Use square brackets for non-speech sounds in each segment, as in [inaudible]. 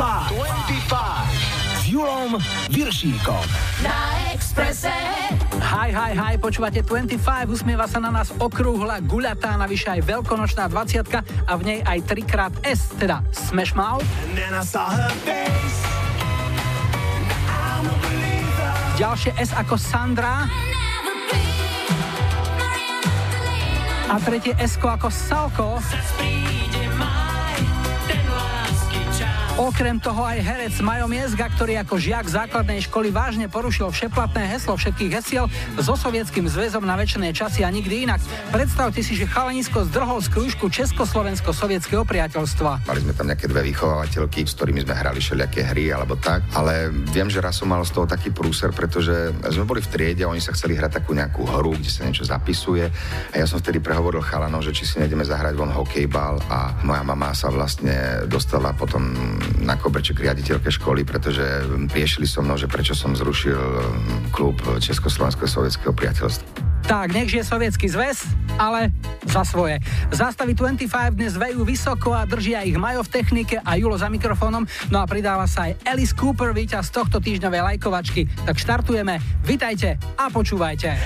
25 s Julom Viršíkom. Na Exprese. Hi, hi, hi, počúvate 25, usmieva sa na nás okrúhla, guľatá, navyše aj veľkonočná 20 a v nej aj trikrát S, teda Smash Mouth. Ďalšie S ako Sandra. A tretie S ako Salko. Okrem toho aj herec Majo Miezga, ktorý ako žiak základnej školy vážne porušil všeplatné heslo všetkých hesiel so sovietským zväzom na väčšie časy a nikdy inak. Predstavte si, že chalanisko zdrhol z krúžku Československo-sovietského priateľstva. Mali sme tam nejaké dve vychovateľky, s ktorými sme hrali všelijaké hry alebo tak, ale viem, že raz som mal z toho taký prúser, pretože sme boli v triede a oni sa chceli hrať takú nejakú hru, kde sa niečo zapisuje a ja som vtedy prehovoril chalanov, že či si nejdeme zahrať von hokejbal a moja mama sa vlastne dostala potom na koberček riaditeľke školy, pretože priešili so mnou, že prečo som zrušil mm, klub Československého sovietského priateľstva. Tak, nech je sovietský zväz, ale za svoje. Zástavy 25 dnes vejú vysoko a držia ich Majo v technike a Julo za mikrofónom, no a pridáva sa aj Alice Cooper, víťaz tohto týždňovej lajkovačky. Tak štartujeme, vitajte a počúvajte.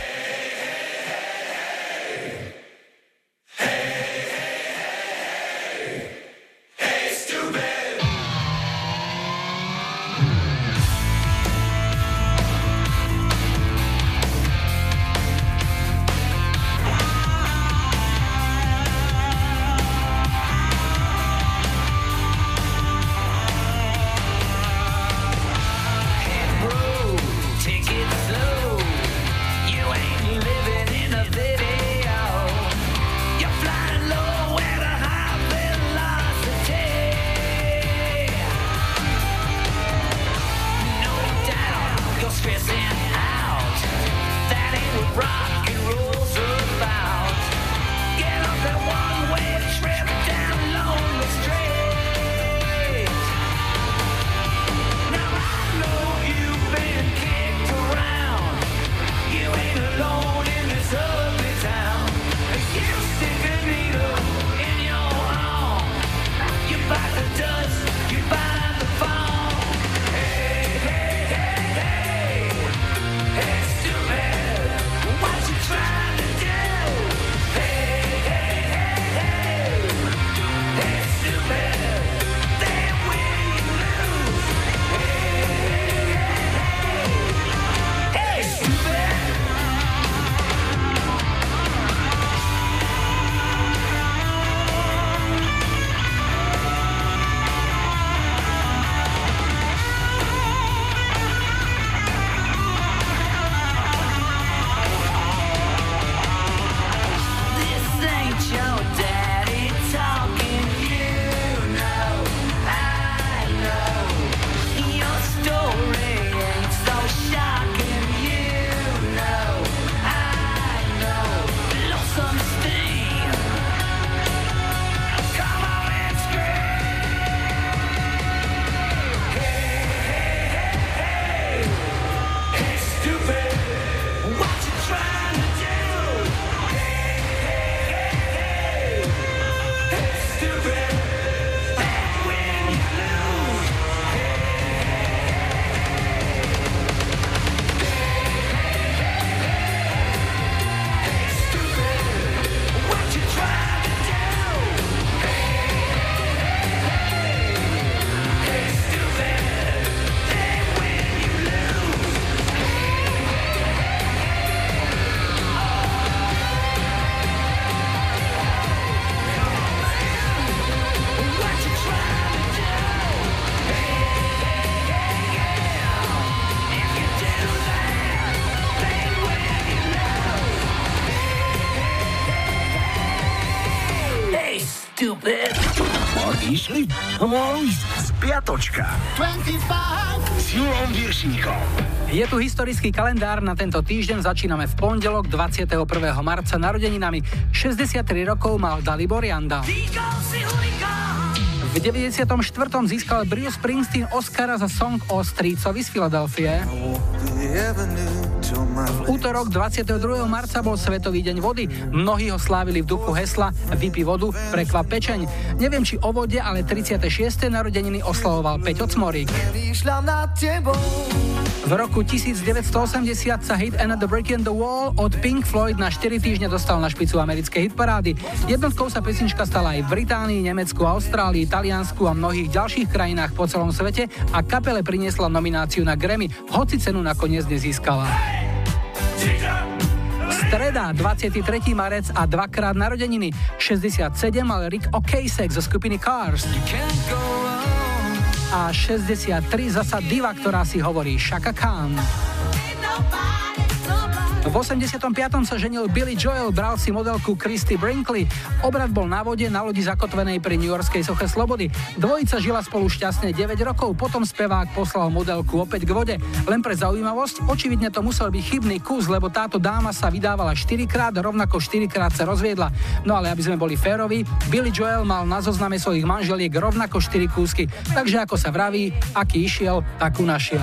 25 s Julom Viršníkom. Je tu historický kalendár, na tento týždeň začíname v pondelok 21. marca narodeninami. 63 rokov mal Dalibor Janda. V 94. získal Bruce Springsteen Oscara za song o strícovi z Filadelfie. Útorok 22. marca bol Svetový deň vody. Mnohí ho slávili v duchu hesla Vypi vodu, prekvap pečeň. Neviem, či o vode, ale 36. narodeniny oslavoval Peťo Cmorík. V roku 1980 sa hit Another Brick in the Wall od Pink Floyd na 4 týždne dostal na špicu americkej hitparády. Jednotkou sa pesnička stala aj v Británii, Nemecku, Austrálii, Taliansku a mnohých ďalších krajinách po celom svete a kapele priniesla nomináciu na Grammy, hoci cenu nakoniec nezískala. Streda, 23. marec a dvakrát narodeniny. 67 mal Rick Ocasek zo skupiny Cars a 63 zasa diva, ktorá si hovorí Shaka Khan. V 85. sa ženil Billy Joel, bral si modelku Christy Brinkley. Obrad bol na vode na lodi zakotvenej pri New Yorkskej soche Slobody. Dvojica žila spolu šťastne 9 rokov, potom spevák poslal modelku opäť k vode. Len pre zaujímavosť, očividne to musel byť chybný kus, lebo táto dáma sa vydávala 4 krát, rovnako 4 krát sa rozviedla. No ale aby sme boli férovi, Billy Joel mal na zozname svojich manželiek rovnako 4 kúsky. Takže ako sa vraví, aký išiel, takú našiel.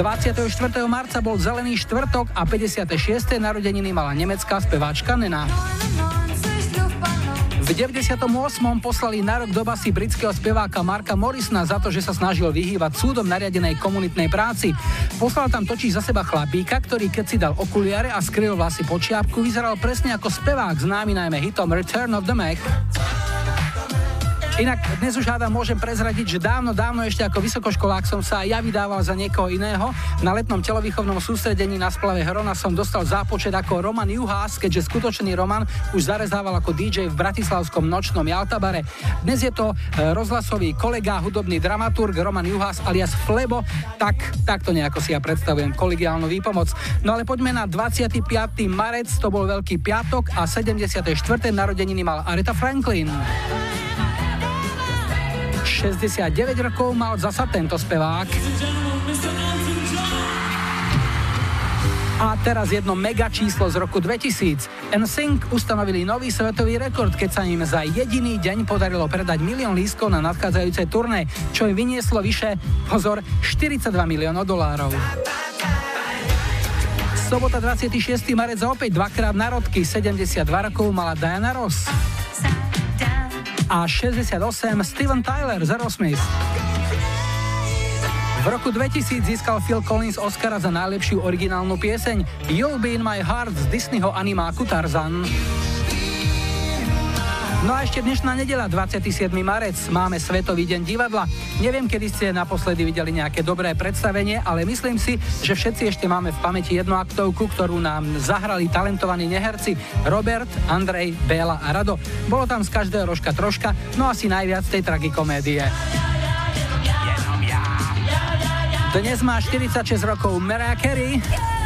24. marca bol Zelený štvrtok a 56. narodeniny mala nemecká speváčka Nena. V 98. poslali na rok do basy britského speváka Marka Morrisona za to, že sa snažil vyhývať súdom nariadenej komunitnej práci. Poslal tam točiť za seba chlapíka, ktorý keď si dal okuliare a skryl vlasy po čiapku, vyzeral presne ako spevák známy najmä hitom Return of the Mac. Inak dnes už hádam môžem prezradiť, že dávno, dávno ešte ako vysokoškolák som sa ja vydával za niekoho iného. Na letnom telovýchovnom sústredení na splave Hrona som dostal zápočet ako Roman Juhás, keďže skutočný Roman už zarezával ako DJ v bratislavskom nočnom Jaltabare. Dnes je to e, rozhlasový kolega, hudobný dramaturg Roman Juhás alias Flebo, tak takto nejako si ja predstavujem kolegiálnu výpomoc. No ale poďme na 25. marec, to bol Veľký piatok a 74. narodeniny mal Aretha Franklin. 69 rokov mal zasa tento spevák. A teraz jedno mega číslo z roku 2000. NSYNC ustanovili nový svetový rekord, keď sa im za jediný deň podarilo predať milión lístkov na nadchádzajúce turné, čo im vynieslo vyše, pozor, 42 miliónov dolárov. Sobota 26. marec opäť dvakrát narodky, 72 rokov mala Diana Ross a 68 Steven Tyler z Aerosmith. V roku 2000 získal Phil Collins Oscara za najlepšiu originálnu pieseň You'll Be In My Heart z Disneyho animáku Tarzan. No a ešte dnešná nedela, 27. marec, máme Svetový deň divadla. Neviem, kedy ste naposledy videli nejaké dobré predstavenie, ale myslím si, že všetci ešte máme v pamäti jednu aktovku, ktorú nám zahrali talentovaní neherci Robert, Andrej, Béla a Rado. Bolo tam z každého rožka troška, no asi najviac tej tragikomédie. Dnes má 46 rokov Mariah Carey.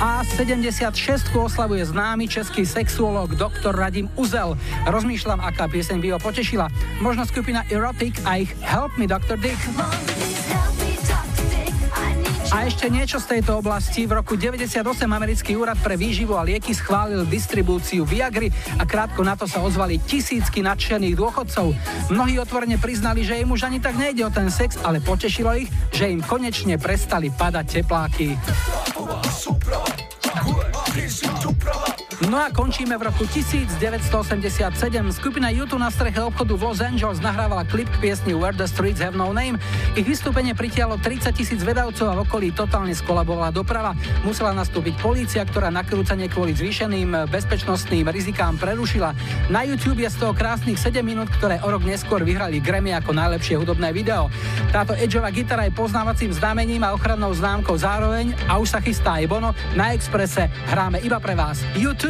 A 76 oslavuje známy český sexuolog doktor Radim Uzel. Rozmýšľam, aká pieseň by ho potešila. Možno skupina Erotic a ich Help Me Dr. Dick. A ešte niečo z tejto oblasti. V roku 98 americký úrad pre výživu a lieky schválil distribúciu Viagry a krátko na to sa ozvali tisícky nadšených dôchodcov. Mnohí otvorene priznali, že im už ani tak nejde o ten sex, ale potešilo ich, že im konečne prestali padať tepláky. No a končíme v roku 1987. Skupina YouTube na streche obchodu v Los Angeles nahrávala klip k piesni Where the Streets Have No Name. Ich vystúpenie pritialo 30 tisíc vedavcov a v okolí totálne skolabovala doprava. Musela nastúpiť polícia, ktorá nakrúcanie kvôli zvýšeným bezpečnostným rizikám prerušila. Na YouTube je z toho krásnych 7 minút, ktoré o rok neskôr vyhrali Grammy ako najlepšie hudobné video. Táto edgeová gitara je poznávacím znamením a ochrannou známkou zároveň a už sa chystá aj Bono. Na Exprese hráme iba pre vás YouTube.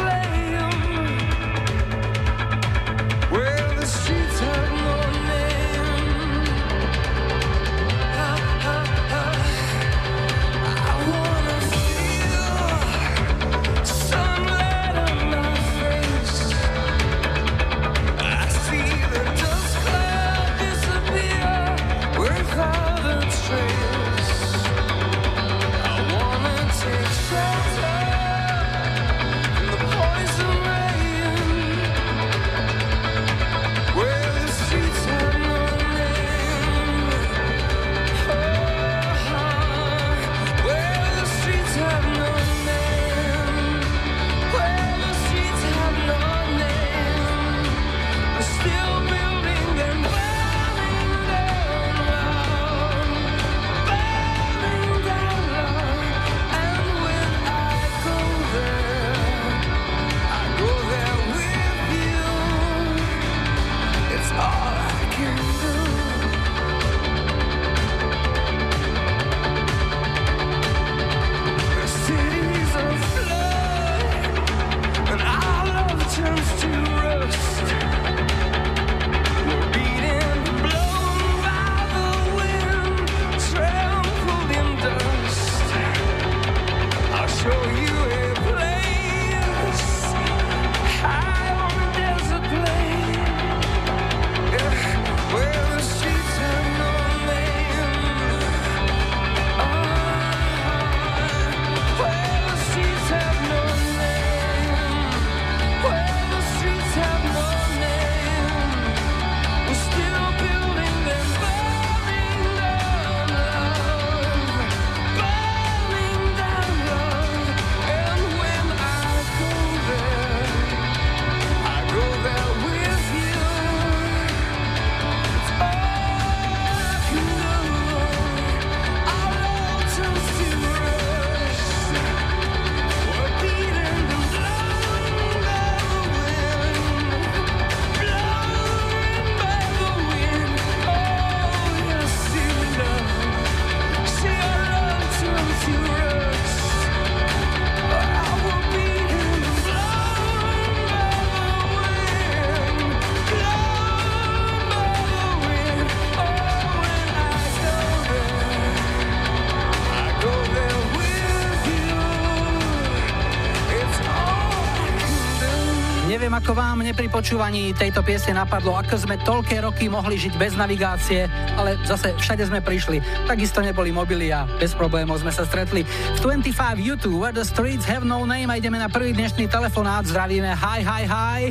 ako vám nepri počúvaní tejto piesne napadlo, ako sme toľké roky mohli žiť bez navigácie, ale zase všade sme prišli. Takisto neboli mobily a bez problémov sme sa stretli. V 25 YouTube, Where the Streets Have No Name a ideme na prvý dnešný telefonát. Zdravíme, hi, hi, hi.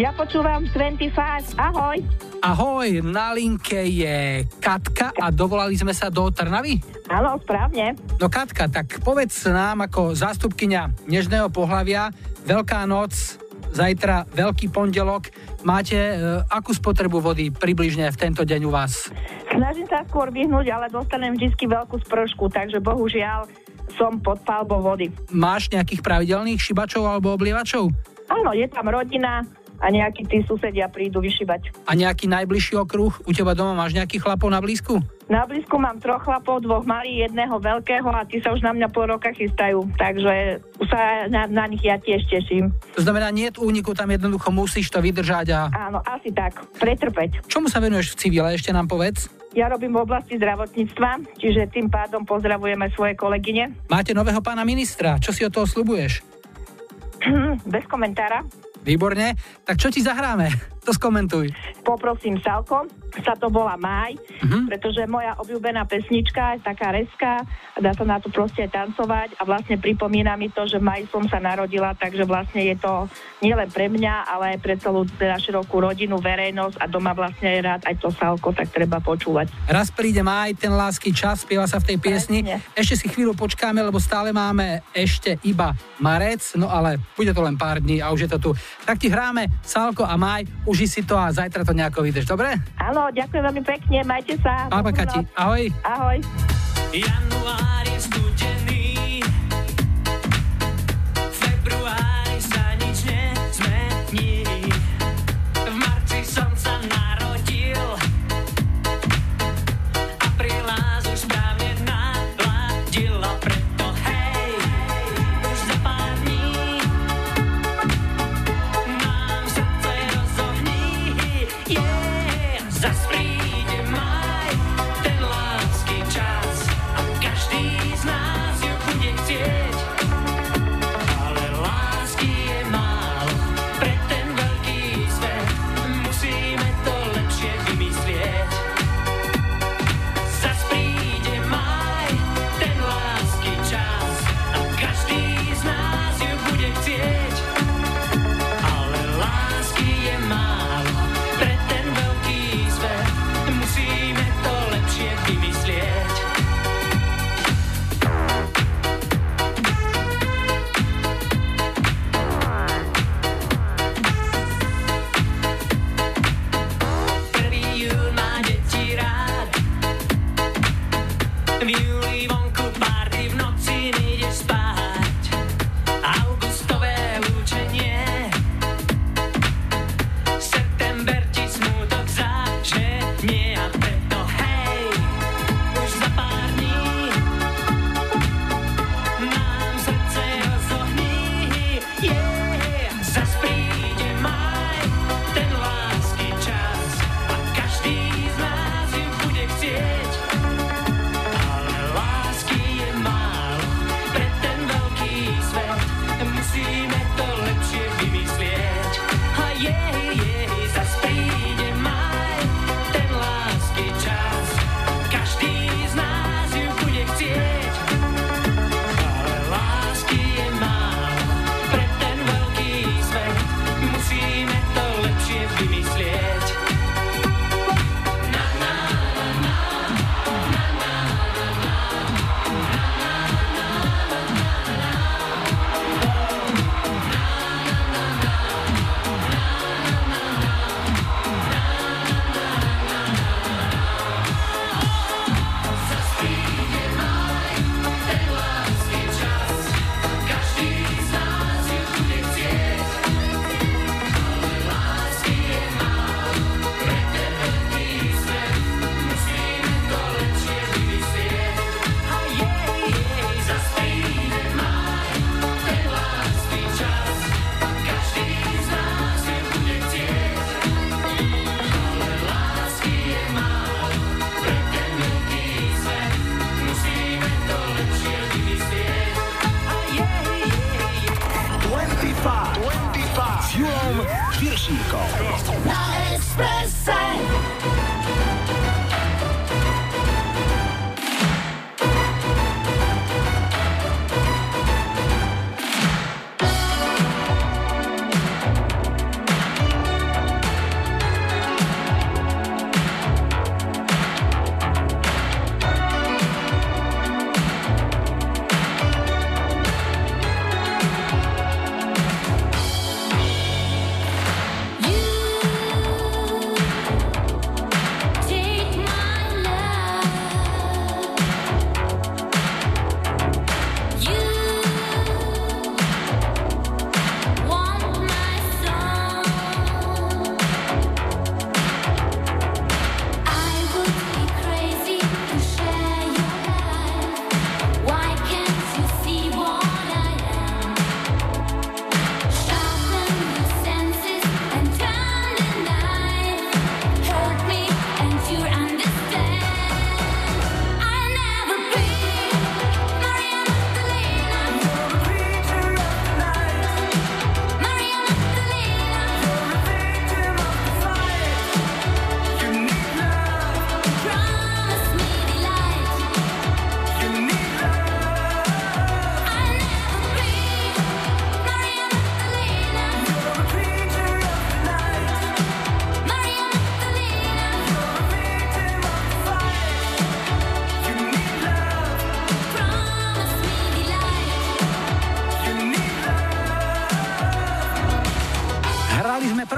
Ja počúvam 25, ahoj. Ahoj, na linke je Katka a dovolali sme sa do Trnavy? Áno, správne. No Katka, tak povedz nám ako zástupkynia nežného pohľavia, Veľká noc, zajtra veľký pondelok. Máte e, akú spotrebu vody približne v tento deň u vás? Snažím sa skôr vyhnúť, ale dostanem vždy veľkú spršku, takže bohužiaľ som pod palbou vody. Máš nejakých pravidelných šibačov alebo oblievačov? Áno, je tam rodina, a nejakí tí susedia prídu vyšibať. A nejaký najbližší okruh? U teba doma máš nejakých chlapov na blízku? Na blízku mám troch chlapov, dvoch malých, jedného veľkého a tí sa už na mňa pol roka chystajú, takže sa na, na nich ja tiež teším. To znamená, nie úniku, tam jednoducho musíš to vydržať a... Áno, asi tak, pretrpeť. Čomu sa venuješ v civile, ešte nám povedz? Ja robím v oblasti zdravotníctva, čiže tým pádom pozdravujeme svoje kolegyne. Máte nového pána ministra, čo si od toho slubuješ? [clears throat] Bez komentára. Výborne. Tak čo ti zahráme? To skomentuj. Poprosím Salko, sa to volá Maj, uh-huh. pretože moja obľúbená pesnička je taká reska, dá sa na to proste tancovať a vlastne pripomína mi to, že Maj som sa narodila, takže vlastne je to nielen pre mňa, ale aj pre celú teda širokú rodinu, verejnosť a doma vlastne je rád aj to Salko, tak treba počúvať. Raz príde Maj, ten lásky čas, spieva sa v tej piesni. Presne. Ešte si chvíľu počkáme, lebo stále máme ešte iba marec, no ale bude to len pár dní a už je to tu. Tak ti hráme Salko a Maj, už uži si to a zajtra to nejako vydeš, dobre? Áno, ďakujem veľmi pekne, majte sa. Ahoj, Kati, ahoj. Ahoj. Január je studený,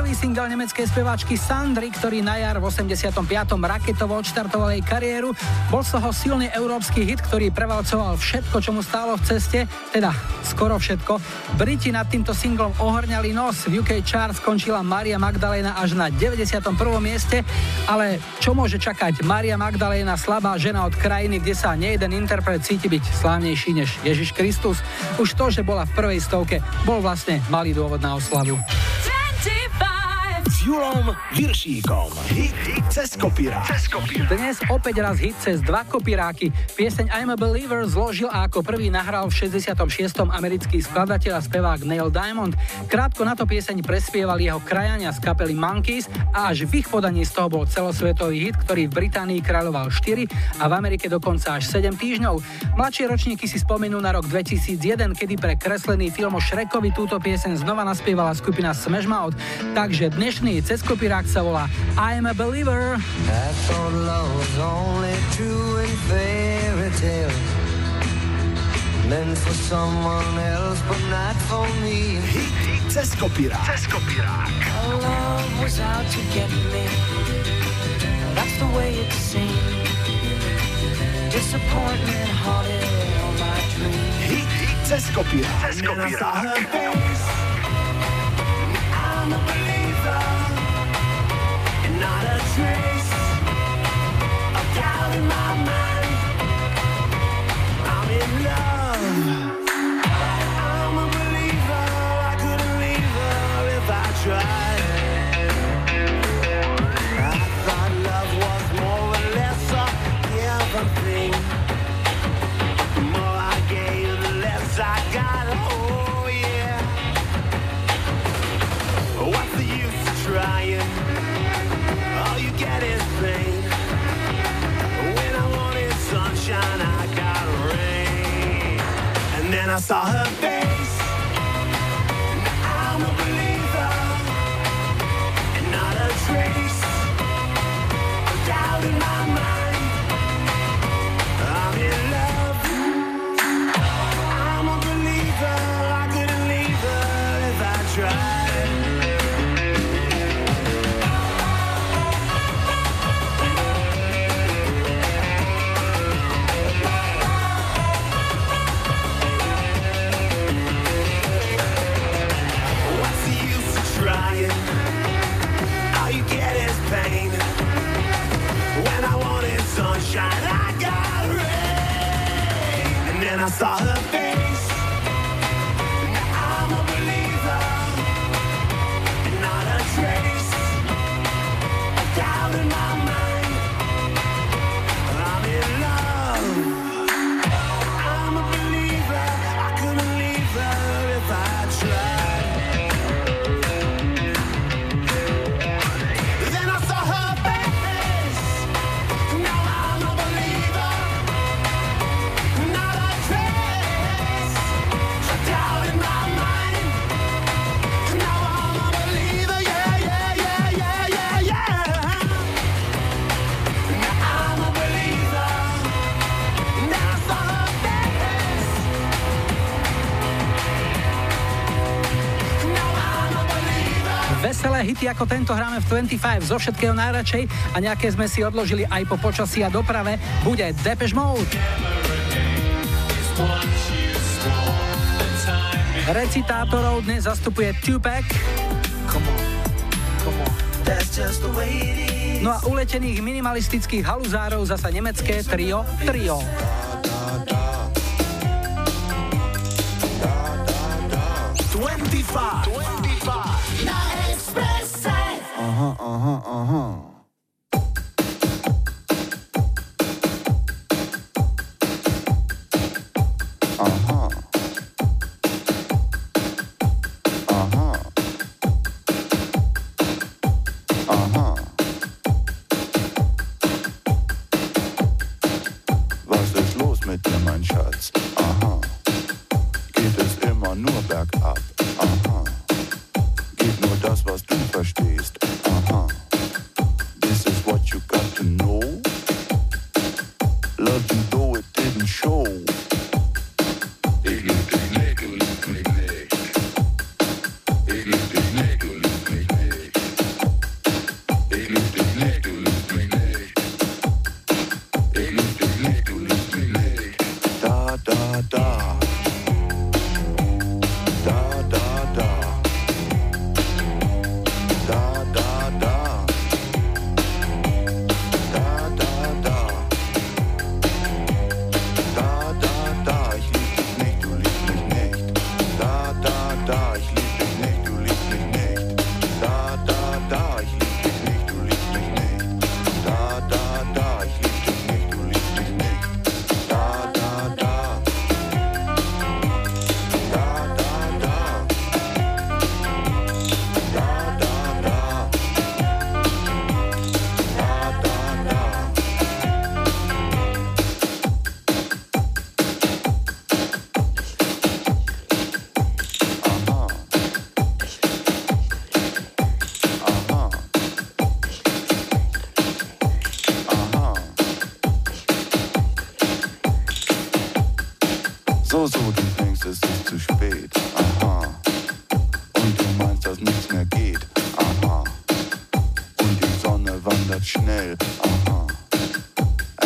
Prvý single nemeckej speváčky Sandry, ktorý na jar v 85. raketovo odštartoval jej kariéru. Bol z toho silný európsky hit, ktorý prevalcoval všetko, čo mu stálo v ceste, teda skoro všetko. Briti nad týmto singlom ohorňali nos. V UK chart skončila Maria Magdalena až na 91. mieste, ale čo môže čakať Maria Magdalena, slabá žena od krajiny, kde sa nejeden interpret cíti byť slávnejší než Ježiš Kristus? Už to, že bola v prvej stovke, bol vlastne malý dôvod na oslavu. 25 s Julom Viršíkom. Hit, hit cez kopírák. Dnes opäť raz hit cez dva kopíráky. Pieseň I'm a Believer zložil a ako prvý nahral v 66. americký skladateľ a spevák Neil Diamond. Krátko na to pieseň prespievali jeho krajania z kapely Monkeys a až v ich podaní z toho bol celosvetový hit, ktorý v Británii kráľoval 4 a v Amerike dokonca až 7 týždňov. Mladšie ročníky si spomenú na rok 2001, kedy pre kreslený film o Šrekovi túto pieseň znova naspievala skupina Smash Mouth. Takže dnešný cez kopírák sa volá I'm a Believer. I thought love was only true in fairy tales. Meant for someone else, but not for me. Hit, hit cez kopírák. Cez kopírák. Love was out to get me. That's the way it seemed. Disappointment haunted all my dreams. Hit, hit cez kopírák. Cez kopírák. I'm a believer, I saw her face. And hity ako tento hráme v 25 zo všetkého najradšej a nejaké sme si odložili aj po počasí a doprave. Bude Depeche Mode. Recitátorov dnes zastupuje Tupac. No a uletených minimalistických haluzárov zasa nemecké trio Trio. Five. Uh huh.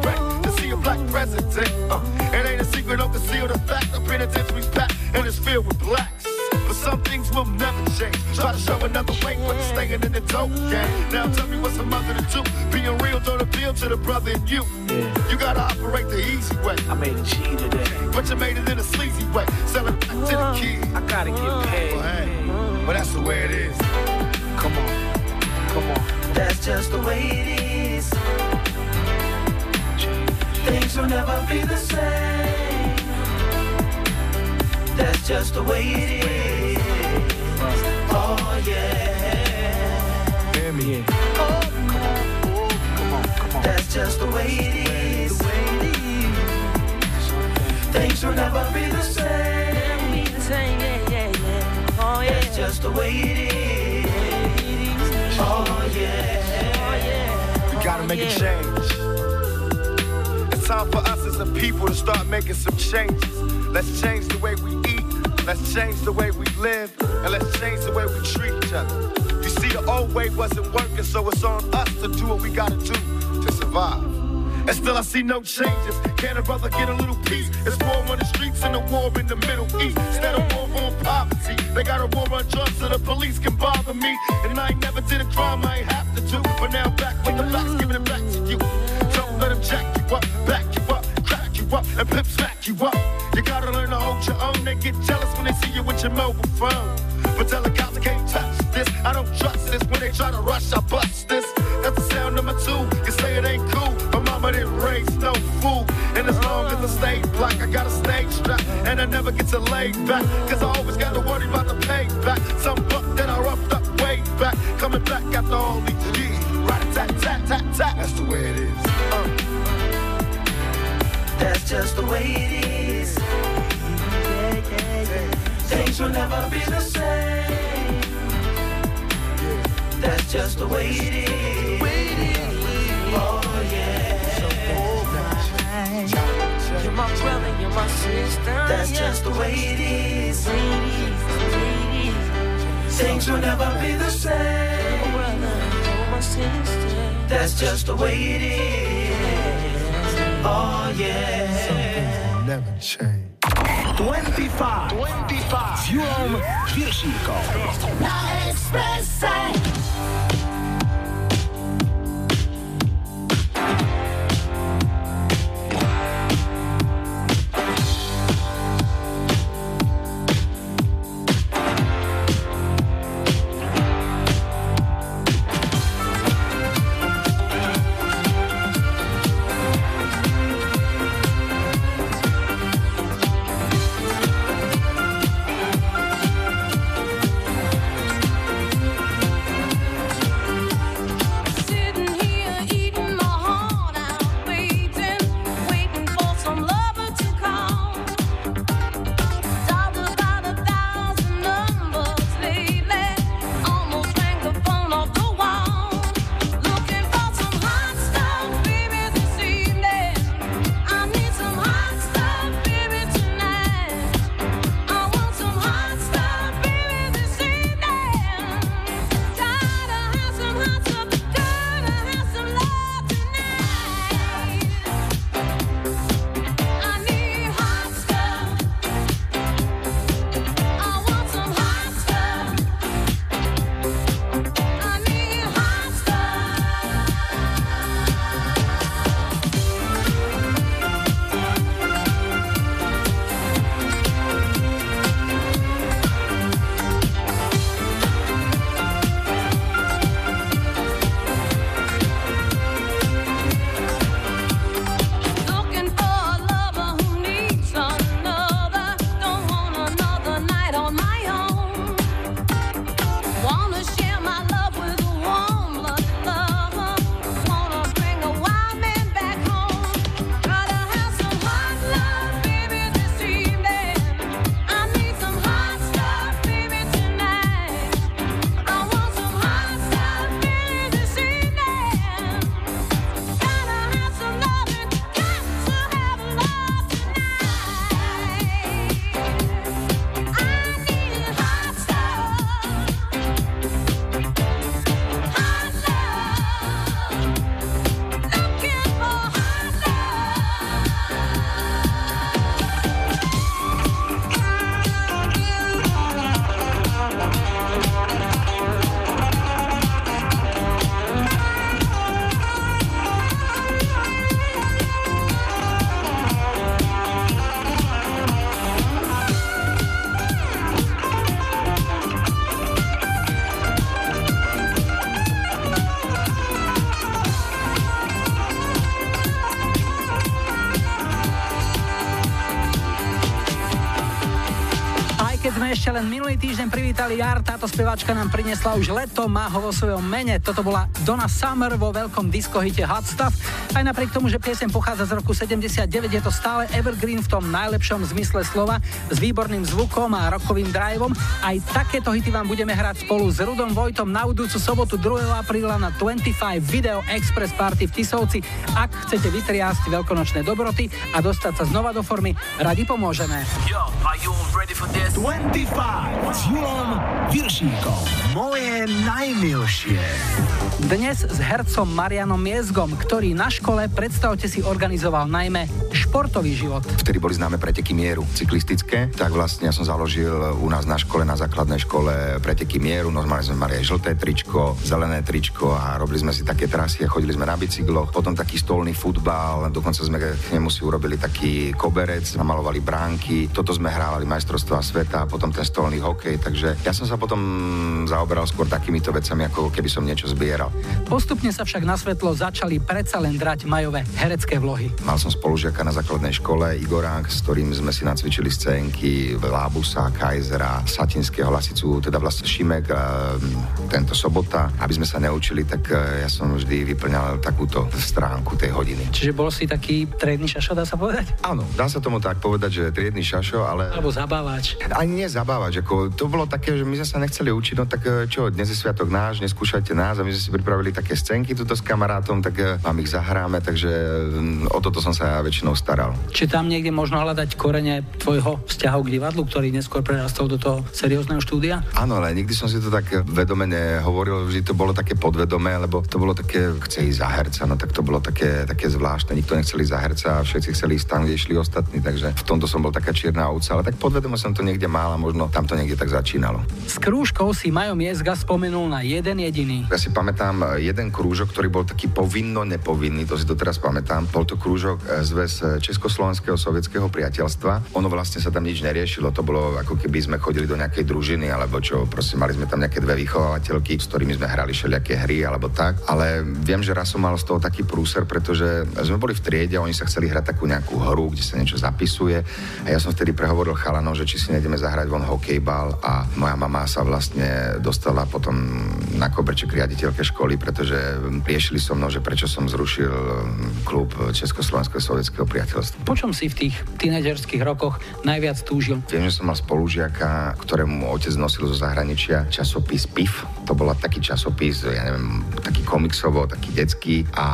to see a black president. Uh, it ain't a secret, don't conceal the fact. The penitentiary's packed and it's filled with blacks. But some things will never change. Try to show another way, but you're staying in the dope game. Now tell me what's a mother to do. Being real don't appeal to the brother in you. You gotta operate the easy way. I made a G today. But you made it in a sleazy way. Sell it back to the kids. I gotta get paid. Well, hey, well, that's the way it is. Come on. Come on. That's just the way it is. Things will never be the same. That's just the way it is. Oh yeah. Hear me. Oh, come on. Oh, come on, come on. That's just the way it is. Things will never be the same. Be the same. Yeah, yeah, yeah. Oh yeah. That's just the way it is. Oh yeah. Oh yeah. We gotta make a change. Time for us as a people to start making some changes. Let's change the way we eat. Let's change the way we live. And let's change the way we treat each other. You see, the old way wasn't working, so it's on us to do what we gotta do to survive. And still, I see no changes. Can a brother get a little peace? It's war on the streets and a war in the Middle East. Instead of war on poverty, they got a war on drugs so the police can bother me. And I ain't never did a crime I ain't have to do. But now back with the facts, giving it back to you. Let them jack you up, back you up, crack you up, and pimp smack you up. You gotta learn to hold your own. They get jealous when they see you with your mobile phone. But tell I can't touch this. I don't trust this. When they try to rush, I bust this. That's the sound number two. You say it ain't cool. My mama didn't raise no fool. And as long as I stay black, I got a stage strap. And I never get to lay back. Cause I always got to worry about the payback. Some buck that I roughed up way back. Coming back after all these years. Right tat tat tat tat. That's the way it is. Just the way it is. Things will never be the same. That's just the way it is. Oh yeah. You're my brother, you're my sister. That's just the way it is. Things will never be the same. That's just the way it is. Oh yeah. Never change. 25. 25. S Julom Viršíkom. Na Expresse. Týždeň privítali jar, táto speváčka nám priniesla už leto, má ho vo svojom mene. Toto bola Donna Summer vo veľkom diskohite Hot Stuff. Aj napriek tomu, že piesem pochádza z roku 79, je to stále evergreen v tom najlepšom zmysle slova, s výborným zvukom a rokovým driveom. Aj takéto hity vám budeme hrať spolu s Rudom Vojtom na budúcu sobotu 2. apríla na 25 Video Express Party v Tisovci. Ak chcete vytriasť veľkonočné dobroty a dostať sa znova do formy, radi pomôžeme. Yo, are you ready for this? 25 s Julom Viršíkom. Moje najmilšie. Dnes s hercom Marianom Miezgom, ktorý na škole, predstavte si, organizoval najmä športový život. Vtedy boli známe preteky mieru cyklistické, tak vlastne ja som založil u nás na škole, na základnej škole preteky mieru. Normálne sme mali aj žlté tričko, zelené tričko a robili sme si také trasy a chodili sme na bicykloch. Potom taký stolný futbal, dokonca sme k nemu si urobili taký koberec, namalovali bránky. Toto sme hrávali majstrovstvá sveta, potom ten stolný hokej, takže ja som sa potom zaoberal skôr takýmito vecami, ako keby som niečo zbieral. Postupne sa však na svetlo začali predsa len drať majové herecké vlohy. Mal som spolužiaka na základnej škole Igorák, s ktorým sme si nacvičili scénky Lábusa, Kajzera, Satinského Lasicu, teda vlastne Šimek, tento sobota. Aby sme sa neučili, tak e, ja som vždy vyplňal takúto stránku tej hodiny. Čiže bol si taký triedny šašo, dá sa povedať? Áno, dá sa tomu tak povedať, že triedny šašo, ale... Alebo zabávač. Ani nie zabávať, ako to bolo také, že my sme sa nechceli učiť, no tak e, čo, dnes je sviatok náš, neskúšajte nás a my sme si pripravili také scénky tuto s kamarátom, tak e, vám ich zahráme, takže o toto som sa väčšinou staral. Či tam niekde možno hľadať korene tvojho vzťahu k divadlu, ktorý neskôr prerastol do toho seriózneho štúdia? Áno, ale nikdy som si to tak vedome nehovoril, vždy to bolo také podvedomé, lebo to bolo také, chce ísť za herca, no tak to bolo také, také zvláštne, nikto nechcel ísť za herca a všetci chceli ísť tam, kde išli ostatní, takže v tomto som bol taká čierna ovca, ale tak podvedome som to niekde mal a možno tam to niekde tak začínalo. S krúžkou si Majo Miezga spomenul na jeden jediný. Ja si pamätám e, jeden krúžok, ktorý bol taký povinno nepovinný, to si to teraz pamätám. Bol to krúžok e, zväz Československého sovietského priateľstva. Ono vlastne sa tam nič neriešilo, to bolo ako keby sme chodili do nejakej družiny alebo čo, proste mali sme tam nejaké dve vychovateľky, s ktorými sme hrali všelijaké hry alebo tak. Ale viem, že raz som mal z toho taký prúser, pretože sme boli v triede a oni sa chceli hrať takú nejakú hru, kde sa niečo zapisuje. A ja som vtedy prehovoril chalanov, že či si nejdeme zahrať von hokejbal a moja mama sa vlastne dostala potom na koberček riaditeľke školy, pretože riešili so mnou, že prečo som zrušil klub Československého sovietského priateľstva. Po čom si v tých tínedžerských rokoch najviac túžil? Viem, že som mal spolužiaka, ktorému otec nosil zo zahraničia časopis PIF. To bola taký časopis, ja neviem, taký komiksovo, taký detský a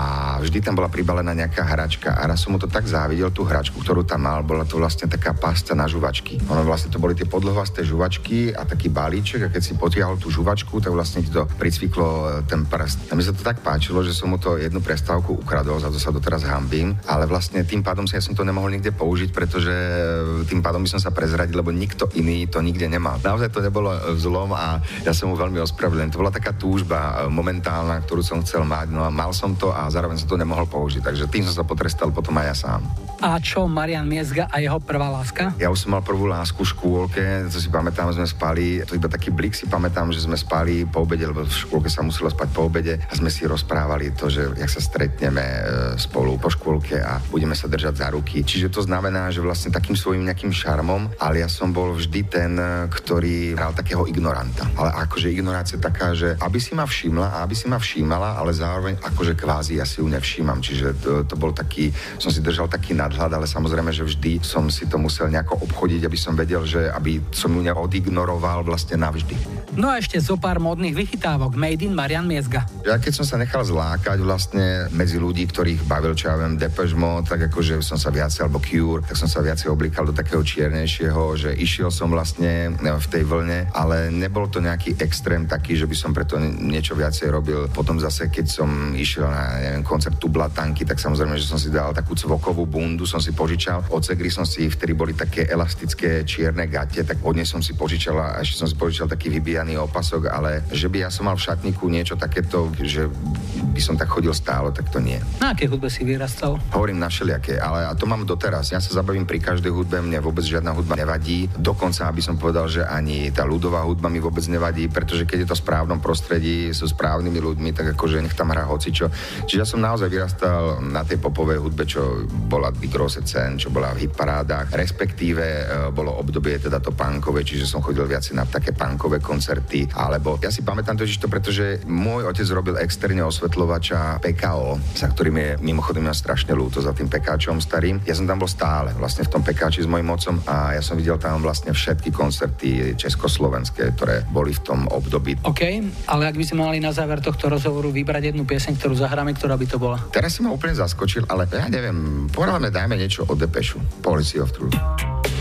vždy tam bola pribalená nejaká hračka a raz som mu to tak závidel, tú hračku, ktorú tam mal, bola to vlastne taká pasta na žuvačky. Ono vlastne to boli tie podlhovasté žuvačky a taký balíček a keď si potiahol tú žuvačku, tak vlastne ti to pricviklo e, ten prst. A mi sa to tak páčilo, že som mu to jednu prestávku ukradol, za to sa doteraz hambím, ale vlastne tým pádom ja som to nemohol nikde použiť, pretože e, tým pádom by som sa prezradil, lebo nikto iný to nikde nemal. Naozaj to nebolo e, zlom a ja som mu veľmi ospravedlňujem. To bola taká túžba e, momentálna, ktorú som chcel mať, no a mal som to a zároveň som to nemohol použiť, takže tým som sa potrestal potom aj ja sám. A čo Marian Miezga a jeho prvá láska? Ja už som mal prvú lásku v škôlke, to si pamätám, sme spali, to iba taký blik si pamätám, že sme spali po obede, lebo v škôlke sa muselo spať po obede a sme si rozprávali to, že jak sa stretneme e, spolu po škôlke a budeme sa držať za ruky. Čiže to znamená, že vlastne takým svojim nejakým šarmom, ale ja som bol vždy ten, e, ktorý hral takého ignoranta. Ale akože ignorácia taká, že aby si ma všimla a aby si ma všímala, ale zároveň akože kvázi ja si ju nevšímam. Čiže to, to bol taký, som si držal taký nadhľad, ale samozrejme, že vždy som si to musel nejako obchodiť, aby som vedel, že aby som ju odignoroval vlastne navždy. No a ešte zo pár modných vychytávok Made in Marian Miezga. Ja keď som sa nechal zlákať vlastne medzi ľudí, ktorých bavil, čo ja viem, Depeche Mode, tak akože som sa viacej, alebo Cure, tak som sa viacej oblikal do takého čiernejšieho, že išiel som vlastne v tej vlne, ale nebol to nejaký extrém taký, že by som preto niečo viacej robil. Potom zase, keď som išiel na neviem, koncert Tublatanky, tak samozrejme, že som si dal takú cvokovú bundu, som si požičal. Od Segry som si, vtedy boli také elastické čierne gate, tak od nej som si požičal a ešte som si požičal taký vybijaný opasok, ale že by ja som mal v šatníku niečo takéto, že by som tak chodil stále, tak to nie. Na aké hudbe si vyrastal? Hovorím na všelijaké, ale to mám doteraz. Ja sa zabavím pri každej hudbe, mne vôbec žiadna hudba nevadí. Dokonca, aby som povedal, že ani tá ľudová hudba mi vôbec nevadí, pretože keď je to v správnom prostredí, sú správnymi ľuďmi, tak akože nech tam hrá hocičo. Čiže ja som naozaj vyrastal na tej popovej hudbe, čo bola Big Rose Cen, čo bola v hitparádach, respektíve e, bolo obdobie teda to punkové, čiže som chodil viac na také punkové koncerty, alebo ja si pamätám totiž to, pretože môj otec robil externe osvetľovača PKO, za ktorým je mimochodom ja strašne ľúto za tým pekáčom starým. Ja som tam bol stále vlastne v tom pekáči s mojim otcom a ja som videl tam vlastne všetky koncerty československé, ktoré boli v tom období. OK, ale ak by sme mali na záver tohto rozhovoru vybrať jednu pieseň, ktorú zahráme, ktorá by to bola? Teraz si ma úplne zaskočil, ale ja neviem, pohľadme, dajme niečo o Depešu. Policy of Truth.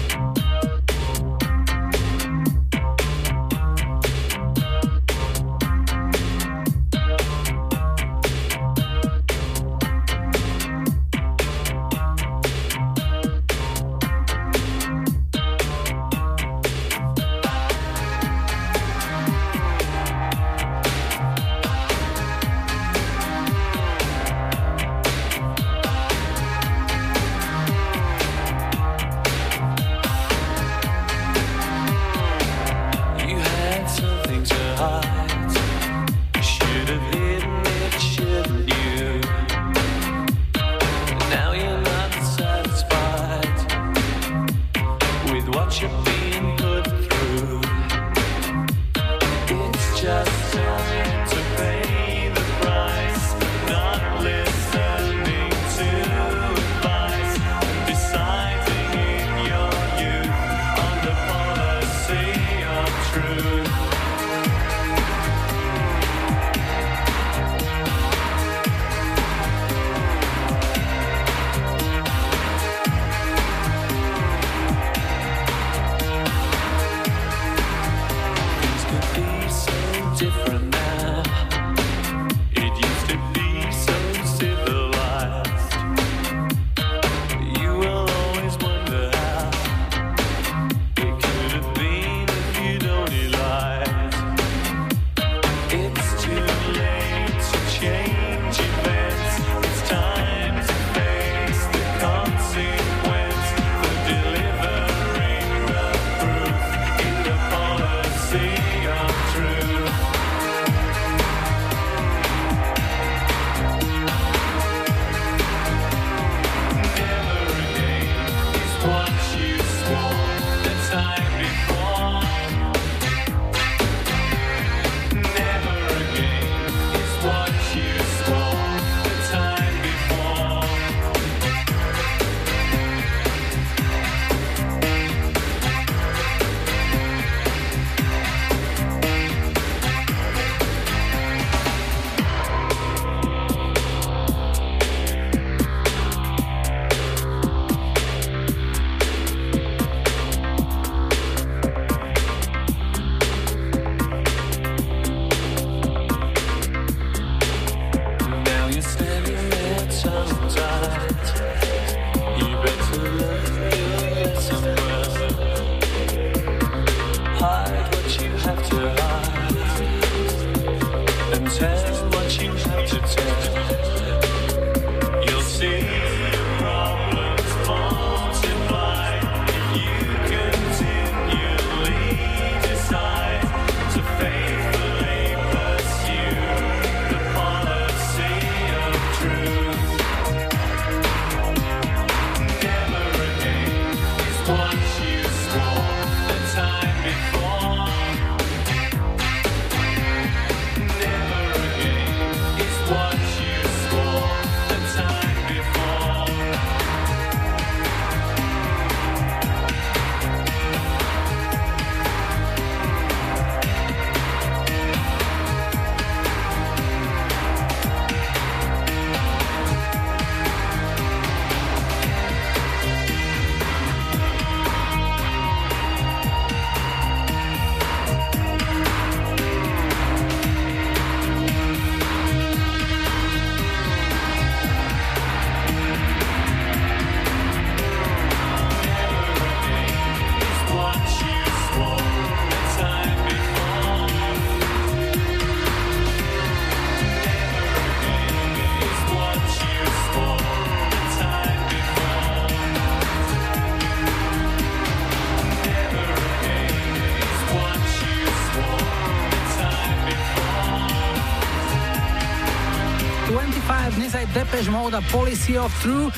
Depeche Mode a Policy of True.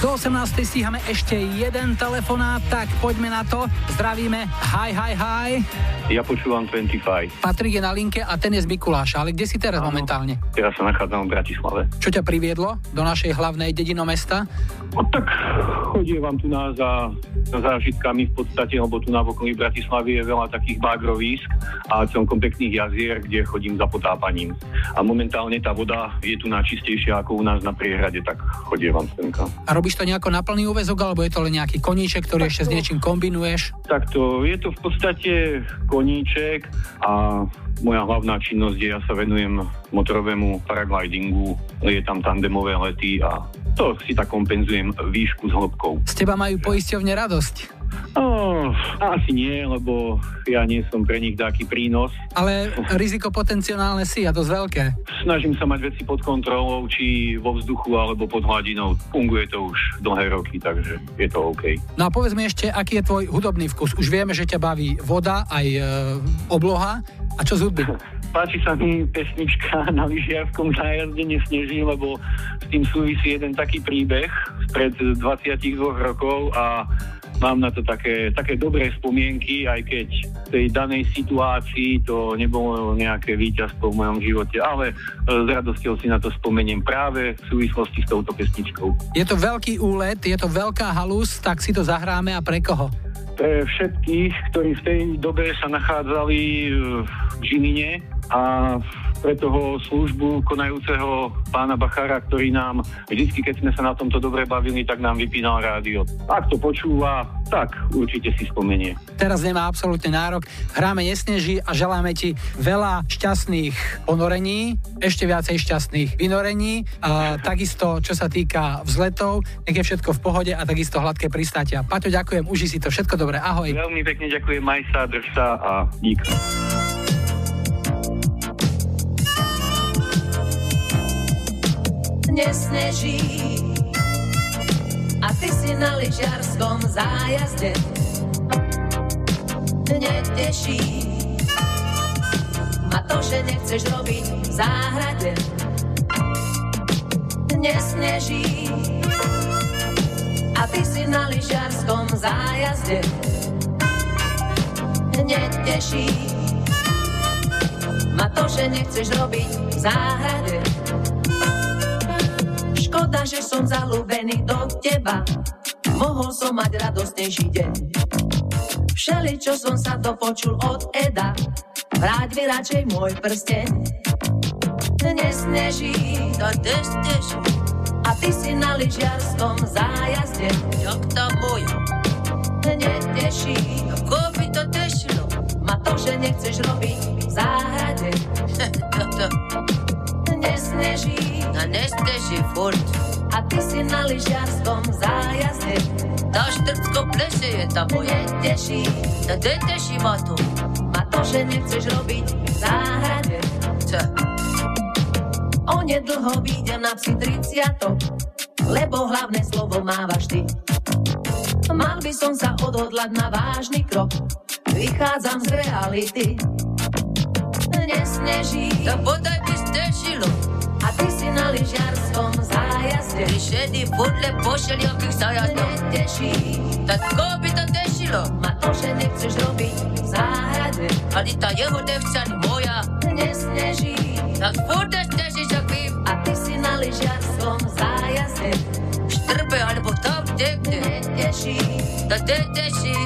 Do 18. stíhame ešte jeden telefonát, tak poďme na to. Zdravíme. Hi, hi, hi. Ja počúvam 25. Patrik je na linke a ten je z Mikuláša, ale kde si teraz momentálne? Teraz sa nachádzam v Bratislave. Čo ťa priviedlo do našej hlavnej dedino mesta? No tak chodievam tu na za, za zážitkami v podstate, lebo tu na okolí Bratislavy je veľa takých bágrovísk a celkom pekných jazier, kde chodím za potápaním. A momentálne tá voda je tu najčistejšia ako u nás na priehrade, tak chodievam semka. A robíš to nejako na plný úvezok, alebo je to len nejaký koníček, ktorý ešte s niečím kombinuješ? Takto, je to v podstate koníček a moja hlavná činnosť je, ja sa venujem motorovému paraglidingu, je tam tandemové lety a to si tak kompenzujem výšku s hĺbkou. Z teba majú poisťovne radosť. Oh, asi nie, lebo ja nie som pre nich taký prínos. Ale riziko potenciálne si a dosť veľké. Snažím sa mať veci pod kontrolou, či vo vzduchu alebo pod hladinou. Funguje to už dlhé roky, takže je to OK. No a povedz mi ešte, aký je tvoj hudobný vkus? Už vieme, že ťa baví voda, aj e, obloha. A čo z hudby? [laughs] Páči sa mi pesnička na lyžiarskom zájazde Nesneží, lebo s tým súvisí jeden taký príbeh spred 22 rokov a mám na to také, také dobré spomienky, aj keď v tej danej situácii to nebolo nejaké víťazstvo v mojom živote, ale e, s radosťou si na to spomeniem práve v súvislosti s touto pesničkou. Je to veľký úlet, je to veľká halus, tak si to zahráme a pre koho? Pre všetkých, ktorí v tej dobe sa nachádzali e, v Žiline a pre toho službu konajúceho pána Bachara, ktorý nám vždy, keď sme sa na tomto dobre bavili, tak nám vypínal rádio. Ak to počúva, tak určite si spomenie. Teraz nemá absolútne nárok. Hráme Nesneží a želáme ti veľa šťastných ponorení, ešte viacej šťastných vynorení. A takisto, čo sa týka vzletov, nech je všetko v pohode a takisto hladké pristátia. Paťo, ďakujem, uži si to. Všetko dobré, ahoj. Veľmi pekne ďakujem, maj sa, drž sa a dík. Nesneží. A ty si na lyžiarskom zájazde. Neteší ma to, že nechceš robiť v záhrade. Nesneží. A ty si na lyžiarskom zájazde. Neteší ma to, že nechceš robiť v záhrade Škoda, že som zalúbený do teba. Mohol som mať radostnejší deň. Všeli, čo som sa dopočul od Eda, vráť mi radšej môj prsteň. Nesneží, to nesneží. A ty si na lyžiarskom zájazde. Jak tam môj? Neteší. Ako by to tešilo? Ma to, že nechceš robiť v záhrade. [laughs] Nesneží. A nesneží furt. A ty si na lyžiarskom zájazde. Tá štrcko pleše je tam moje. Neteší. To neteší ma to. Ma to, že nechceš robiť v záhrade. Čo? Onedlho výjdem na psi 30 lebo hlavné slovo mávaš ty. Mal by som sa odhodlať na vážny krok, vychádzam z reality. Nesneží, to bodaj by stešilo, a ty si na lyžiarskom zájazde. Ty šedý podľa pošeliakých zájazdov. Neteší, tak koho by to tešilo? Ma to, že nechceš robiť v záhrade. Ale tá jeho ani moja. Nesneží, tak furt neštežíš, ak vím. A ty si na lyžiarskom zájazde. V štrbe alebo tam, kde, kde. Neteší, to neteší.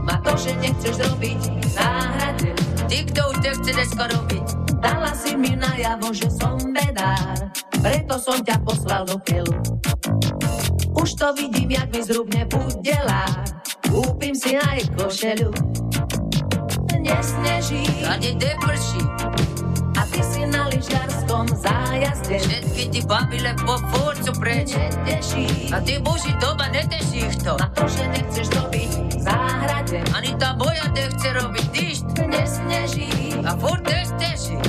Ma to, že nechceš robiť v záhrade. Ty, kto už nechce dneska robiť. Dala si mi najavo, že som bedár, preto som ťa poslal do keľu. Už to vidím, jak mi zrubne budela, kúpim si aj košelu. Nesneží, ani neprší, a ty si na lyžiarskom zájazde. Všetky ty babile po furcu preč. Neteší, a ty muži doma neteší ich to. Na to, že nechceš robiť v záhrade. Ani tá moja nechce robiť nič. Nesneží, a furt nesteží.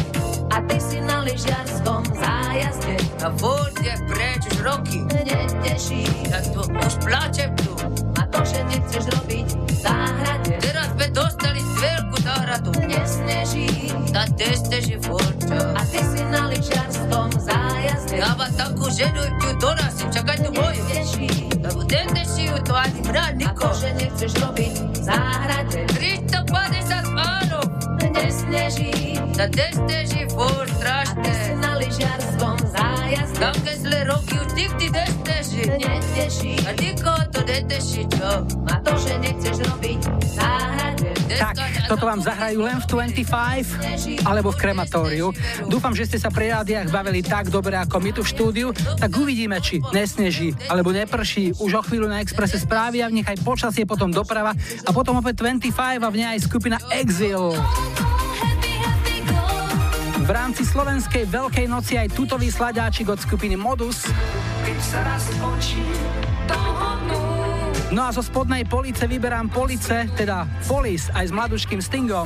A ty si na lyžiarskom zájazde. A furt je preč už roky. Neteší, tak to už plačem tu. A to, že nechceš robiť v záhrade. Teraz sme dostali veľkú záhradu. Nesneží, a nesteží furt. A ty si na lyžiarskom zájazde. Ja ma takú Vyžerujú to raz, čakaj tu boju. Lebo ten tešiu to ani brať A niko. to, že nechceš robiť v záhrade 350 áno, Nesneží tá desteží furt A ty si na lyžiarskom zájazde Také zlé roky už nikdy desteží. Neteší A nikoho to neteší, čo? Ma to, že nechceš robiť Tak, toto vám zahrajú len v 25 alebo v krematóriu. Dúfam, že ste sa pri rádiách bavili tak dobre ako my tu v štúdiu, tak uvidíme, či nesneží alebo neprší. Už o chvíľu na Expresse správy a v nich aj počasie, potom doprava a potom opäť 25 a v nej aj skupina Exil. V rámci slovenskej Veľkej noci aj tutový sladáčik od skupiny Modus. No a zo spodnej police vyberám police, teda polis aj s mladuškým stingom.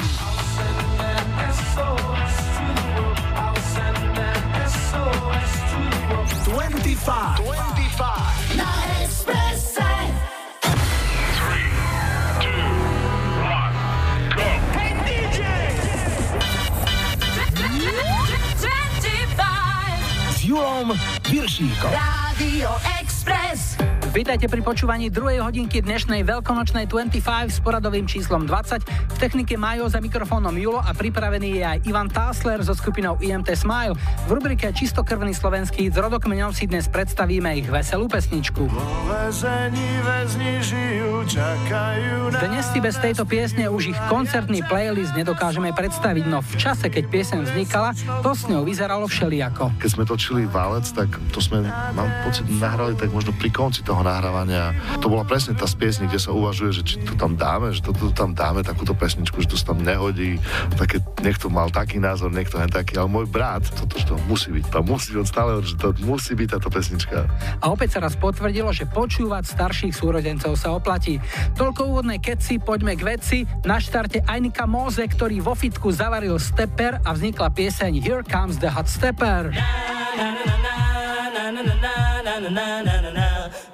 Five. 25. Julom Viršíkom. Radio Express. Vítajte pri počúvaní druhej hodinky dnešnej veľkonočnej 25 s poradovým číslom 20. V technike Majo za mikrofónom Julo a pripravený je aj Ivan Tásler so skupinou IMT Smile. V rubrike Čistokrvný slovenský s rodokmeňom si dnes predstavíme ich veselú pesničku. Väzení väzni žijú, čakajú na... Dnes si bez tejto piesne už ich koncertný playlist nedokážeme predstaviť, no v čase, keď piesen vznikala, to s ňou vyzeralo všelijako. Keď sme točili Válec, tak to sme, mám pocit, nahrali tak možno pri konci toho nahrávania. To bola presne tá z piesne, kde sa uvažuje, že či to tam dáme, že toto tam dáme, takúto pesničku, že to sa tam nehodí. Také, niekto mal taký názor, niekto len taký, ale môj brat, toto, že to musí byť, to musí byť, on stále že to musí byť táto pesnička. A opäť sa raz potvrdilo, že počúvať starších súrodencov sa oplatí. Toľko úvodnej keci, poďme k veci. Na štarte Ajnika Móze, ktorý vo fitku zavaril steper a vznikla pieseň Here Comes the Hot Stepper. Hot stepper. I'm the lyrical gangster. Big up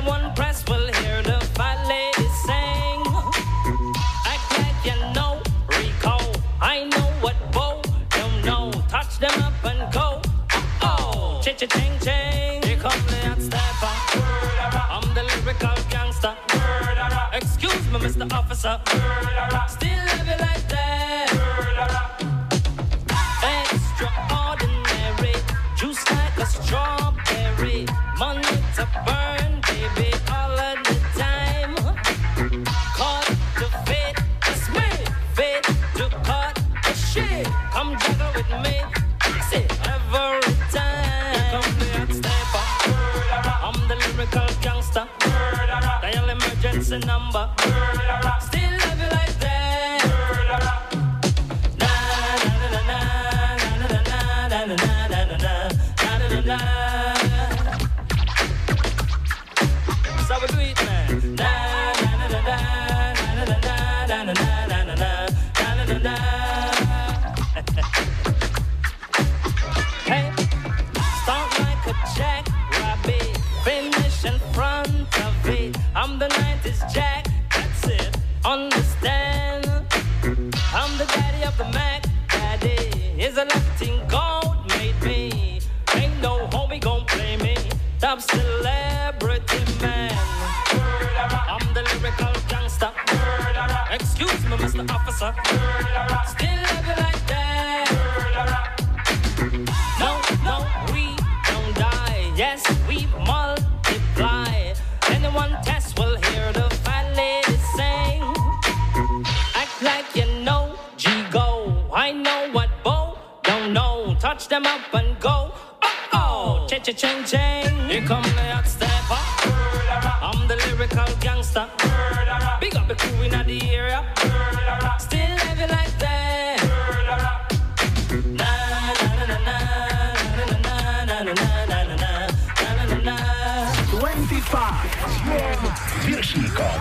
Anyone press will hear the. Act like you know Rico. I know what don't know. Touch them up and go. Oh, ching ching. Here come the hot stepper. I'm the lyrical gangster. Excuse me, Mr. Officer. Still it like Viršíkom.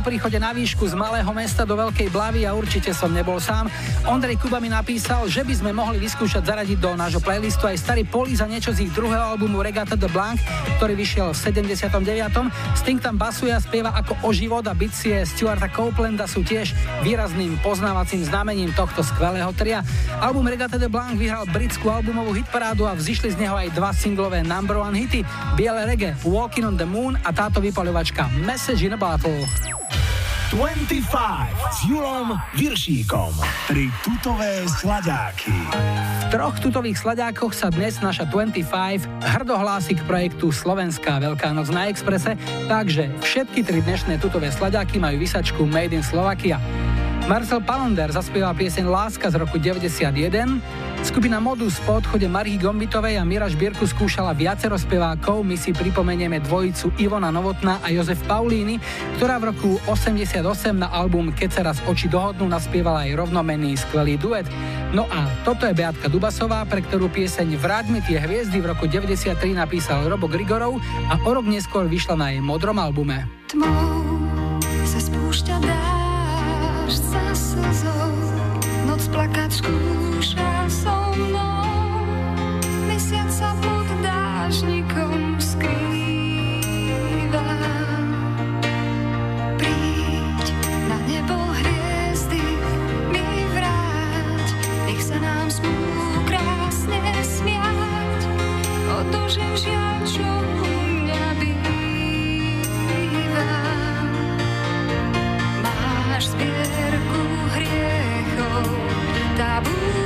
Po príchode na výšku z malého mesta do Veľkej Blavy a určite som nebol sám. Ondrej Kuba mi napísal, že by sme mohli vyskúšať zaradiť do nášho playlistu aj starý Polis a niečo z ich druhého albumu Regatta de Blanc, ktorý vyšiel v 79. Sting tam basuje a spieva ako o život a bicie Stuarta Copelanda sú tiež výrazným poznávacím znamením tohto skvelého tria. Album Regatta de Blanc vyhral britskú albumovú hitparádu a vzýšli z neho aj dva singlové number one hity Biele reggae, Walking on the Moon a táto vypaľovačka Message in a Bottle. 25 s Julom Viršíkom. Tri tutové sladáky. V troch tutových sladákoch sa dnes naša 25 hrdo hlási k projektu Slovenská Veľká noc na Exprese, takže všetky tri dnešné tutové sladáky majú vysačku Made in Slovakia. Marcel Palander zaspieval pieseň Láska z roku 91, skupina Modus po odchode Marhy Gombitovej a Mira Žbírku skúšala viacero spevákov, my si pripomenieme dvojicu Ivona Novotná a Jozef Paulíny, ktorá v roku 88 na album Keď sa raz oči dohodnú naspievala aj rovnomenný skvelý duet. No a toto je Beatka Dubasová, pre ktorú pieseň Vráť mi tie hviezdy v roku 93 napísal Robo Grigorov a o rok neskôr vyšla na jej modrom albume. Tmou noc plakať skúša so mnou. Mesiac sa pod dážnikom tá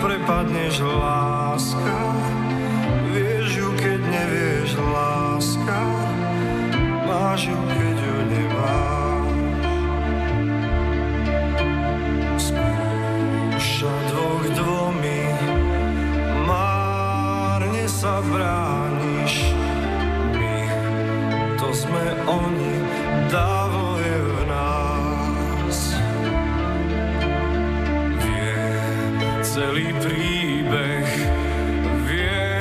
prepadneš, láska, vieš ju, keď nevieš, láska, máš ju, keď ju nemáš. Skúša dvoch dvomi, márne sa brániš. My, to sme oni, dávno celý príbeh, vie,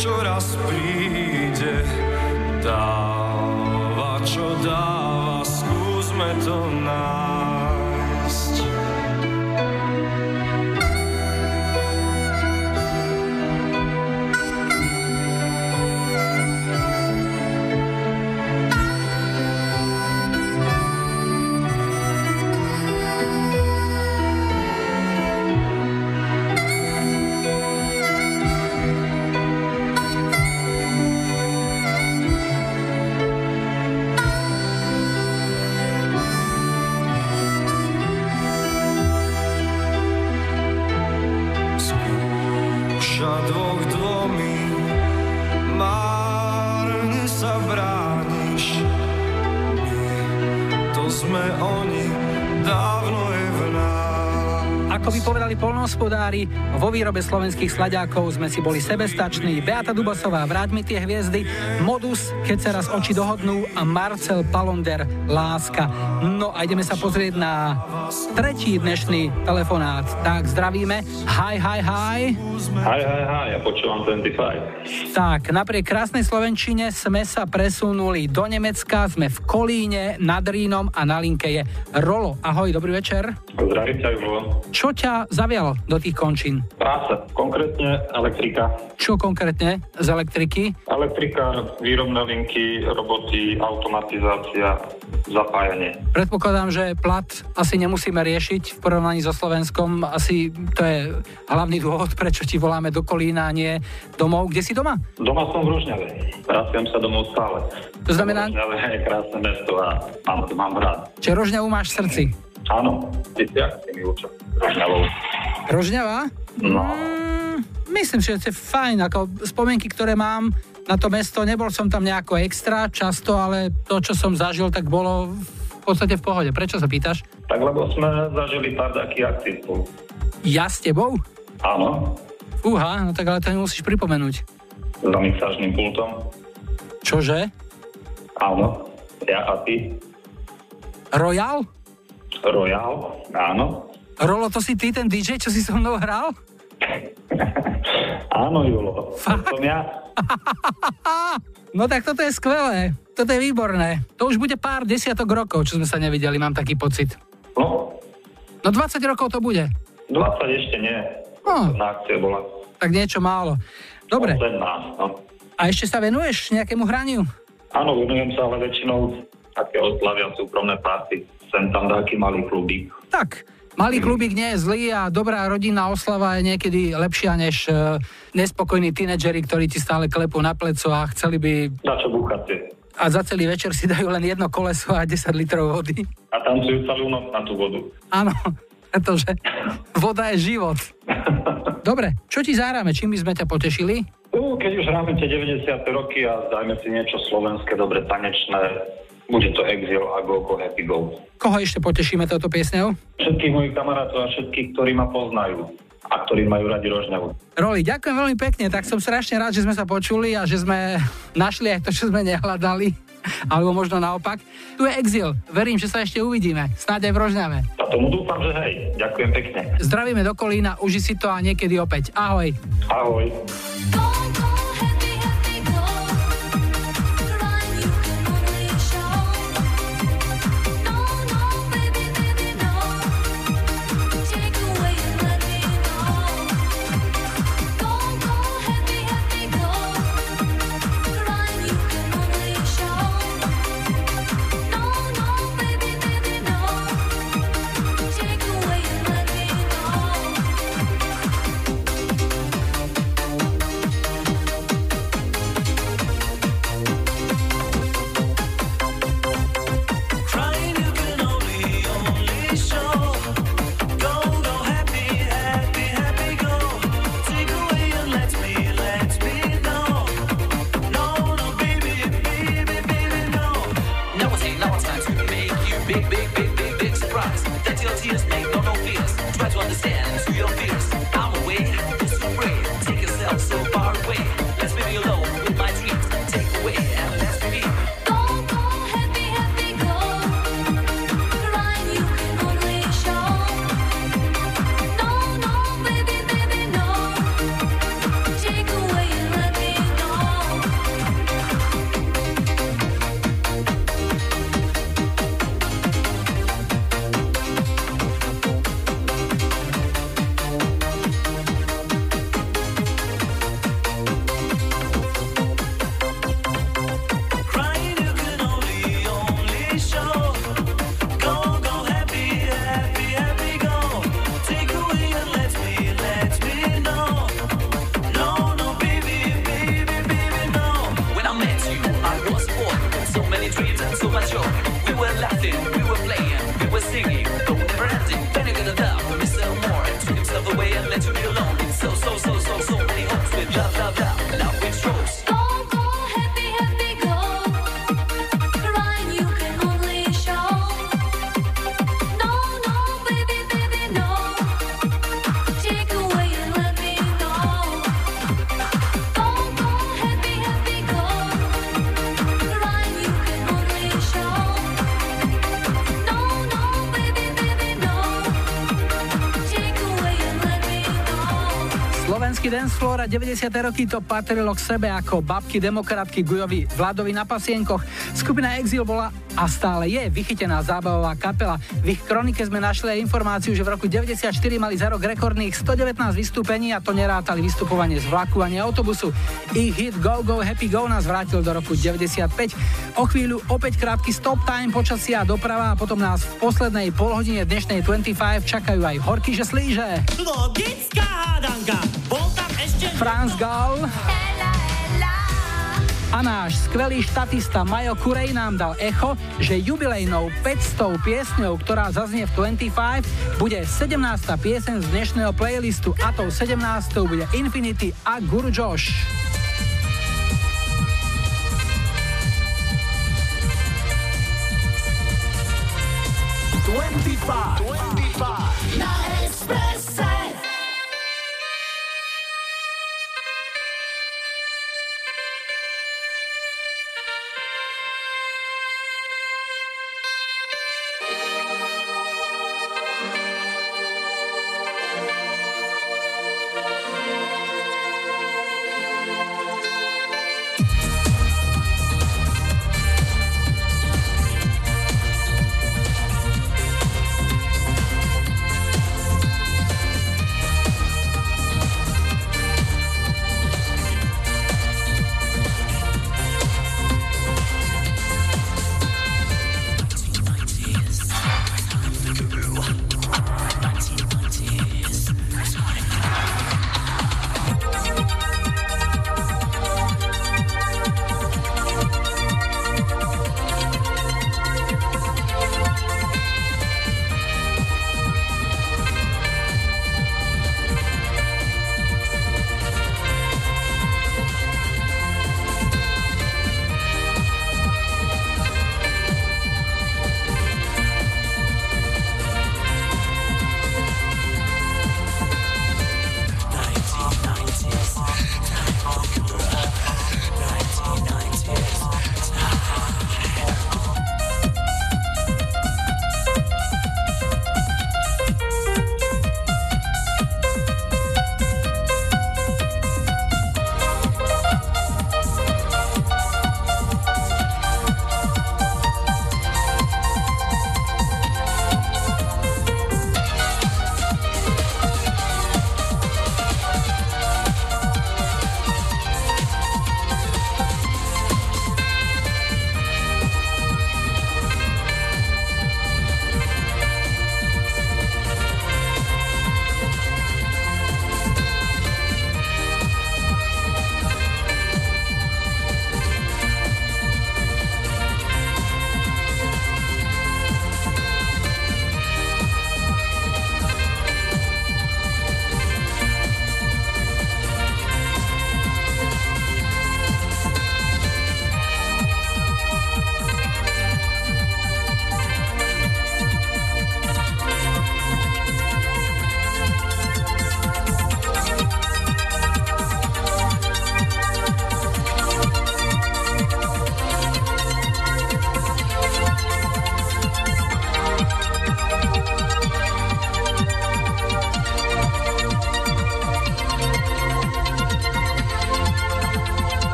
čo raz príde. Dáva, Господа, polnohospodári, vo výrobe slovenských slaďákov sme si boli sebestační. Beata Dubasová, Vráť mi tie hviezdy, Modus, Keď sa raz oči dohodnú a Marcel Palonder, Láska. No a ideme sa pozrieť na tretí dnešný telefonát. Tak zdravíme. Hi, hi, hi. Hi, hi, hi, ja počúvam 25. Tak, napriek krásnej Slovenčine sme sa presunuli do Nemecka, sme v Kolíne, nad Rínom a na linke je Rolo. Ahoj, dobrý večer. Zdravím ťa. Čo ťa zavialo do tých končín? Práca, konkrétne elektrika. Čo konkrétne z elektriky? Elektrika, výrobné linky, roboty, automatizácia, zapájanie. Predpokladám, že plat asi nemusíme riešiť v porovnaní so Slovenskom. Asi to je hlavný dôvod, prečo ti voláme do Kolína, nie domov. Kde si doma? Doma som v Rožňave. Pracujem sa domov stále. To znamená- Rožňave je krásne mesto a mám, mám rád. Čiže Rožňavu máš v srdci. Áno, ty si ak si mi učil Rožňavou. Rožňava? No. Mm, myslím, že to je fajn. Ako spomienky, ktoré mám na to mesto, nebol som tam nejako extra často, ale to, čo som zažil, tak bolo v podstate v pohode. Prečo sa pýtaš? Tak lebo sme zažili pár takých akcií spolu. Ja s tebou? Áno, Fúha, no tak ale to nemusíš pripomenúť. za mixážnym pultom. Čože? Áno, ja a ty. Royal? Royal, áno. Rolo, to si ty, ten DJ, čo si so mnou hral? [laughs] Áno, Julo. Fakt? Som ja. [laughs] No tak toto je skvelé. Toto je výborné. To už bude pár desiatok rokov, čo sme sa nevideli, mám taký pocit. No. No 20 rokov to bude. 20 ešte nie. No. Na akcie bola. Tak niečo málo. Dobre. 18, no. A ešte sa venuješ nejakému hraniu? Áno, venujem sa ale väčšinou také oslavia súkromné party. Sem tam taký malý klubík. Tak, malý klubík nie je zlý a dobrá rodinná oslava je niekedy lepšia než uh, nespokojní tínedžeri, ktorí ti stále klepú na pleco a chceli by... Na čo búchate? A za celý večer si dajú len jedno koleso a 10 litrov vody. A tancujú celú noc na tú vodu. Áno, pretože voda je život. Dobre, čo ti zahráme? Čím by sme ťa potešili? Uh, keď už hráme tie 90. roky a dajme si niečo slovenské, dobre tanečné, bude to Exil a Go Go Happy Go. Koho ešte potešíme touto piesňou? Všetkých mojich kamarátov a všetkých, ktorí ma poznajú a ktorí majú radi Rožňavu. Roli, ďakujem veľmi pekne, tak som strašne rád, že sme sa počuli a že sme [laughs] našli aj to, čo sme nehľadali. Alebo možno naopak. Tu je Exil. Verím, že sa ešte uvidíme. Snáď aj v Rožňave. A tomu dúfam, že hej. Ďakujem pekne. Zdravíme do Kolína, uži si to a niekedy opäť. Ahoj. Ahoj. Pesničky Dance Floor a 90. roky to patrilo k sebe ako babky demokratky Gujovi Vladovi na pasienkoch. Skupina Exil bola a stále je vychytená zábavová kapela. V ich kronike sme našli aj informáciu, že v roku 94 mali za rok rekordných 119 vystúpení a to nerátali vystupovanie z vlaku ani autobusu. Ich hit Go Go Happy Go nás vrátil do roku 95. O chvíľu opäť krátky stop time, počasia doprava a potom nás v poslednej polhodine dnešnej 25 čakajú aj horky, že slíže. Logická hádanka. Bol tam. Franz Gall. A náš skvelý štatista Majo Kurej nám dal echo, že jubilejnou 500 piesňou, ktorá zaznie v 25, bude 17. piesen z dnešného playlistu a tou 17. bude Infinity a Guru Josh. 25. 25.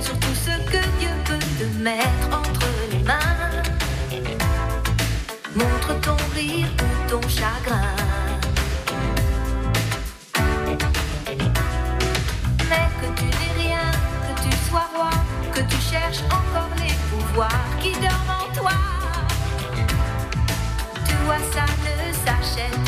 sur tout ce que Dieu peut te mettre entre les mains. Montre ton rire ou ton chagrin. Mais que tu n'es rien, que tu sois roi, que tu cherches encore les pouvoirs qui dorment en toi. Toi, ça ne s'achète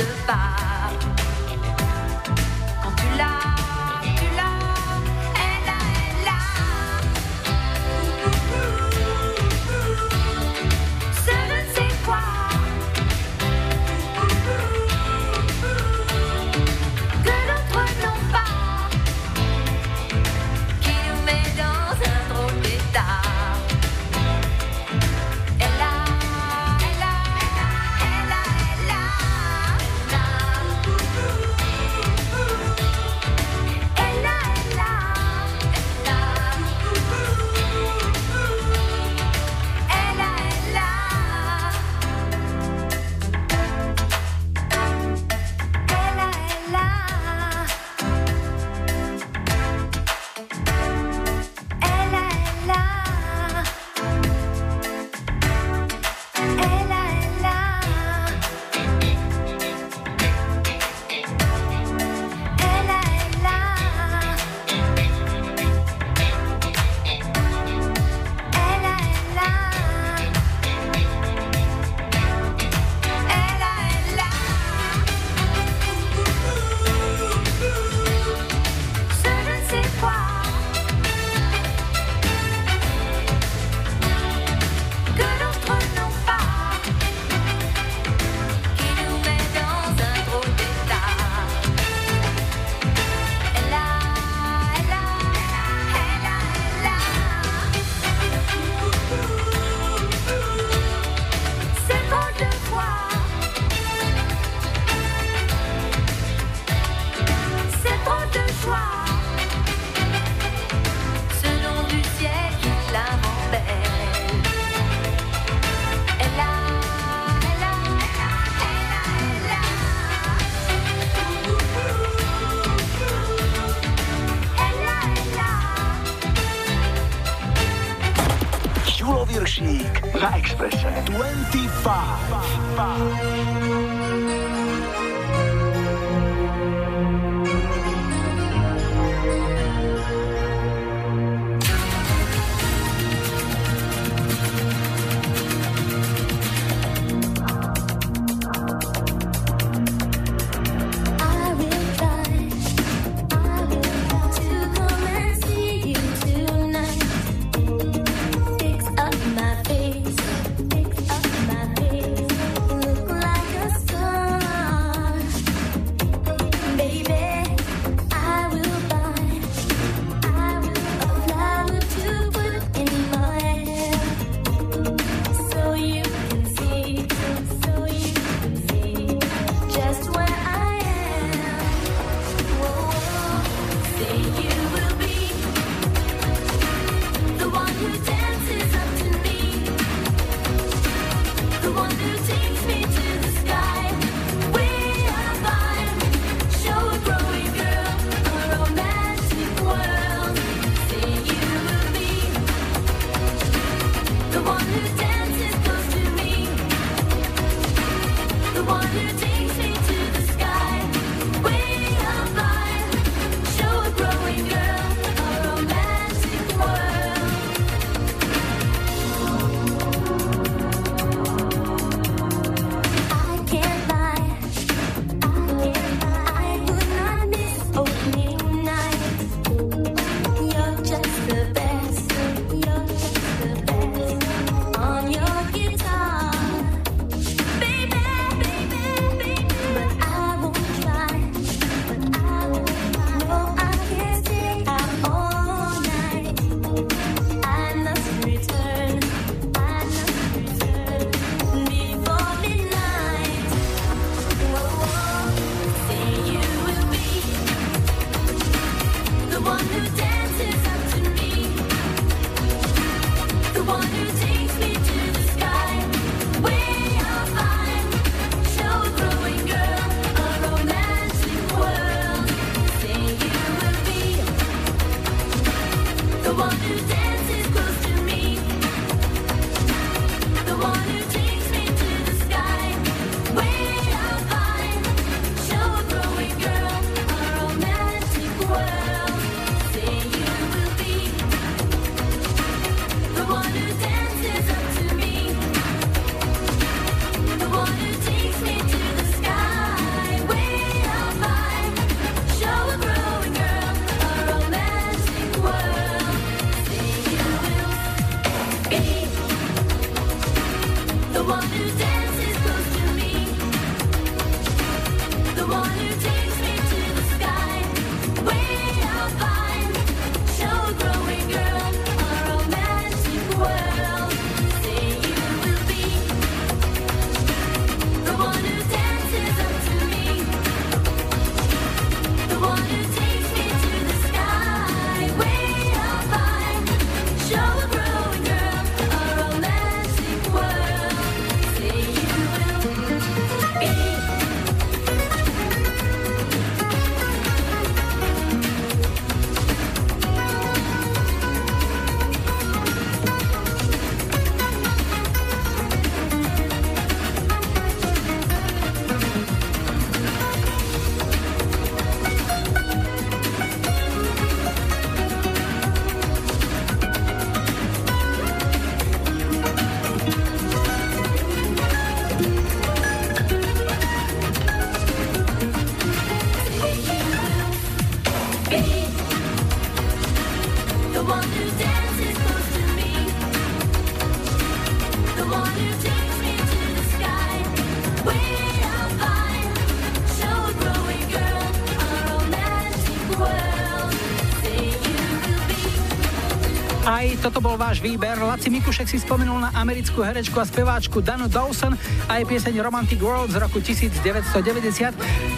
váš výber. Laci Mikušek si spomenul na americkú herečku a speváčku Danu Dawson a jej pieseň Romantic World z roku 1990.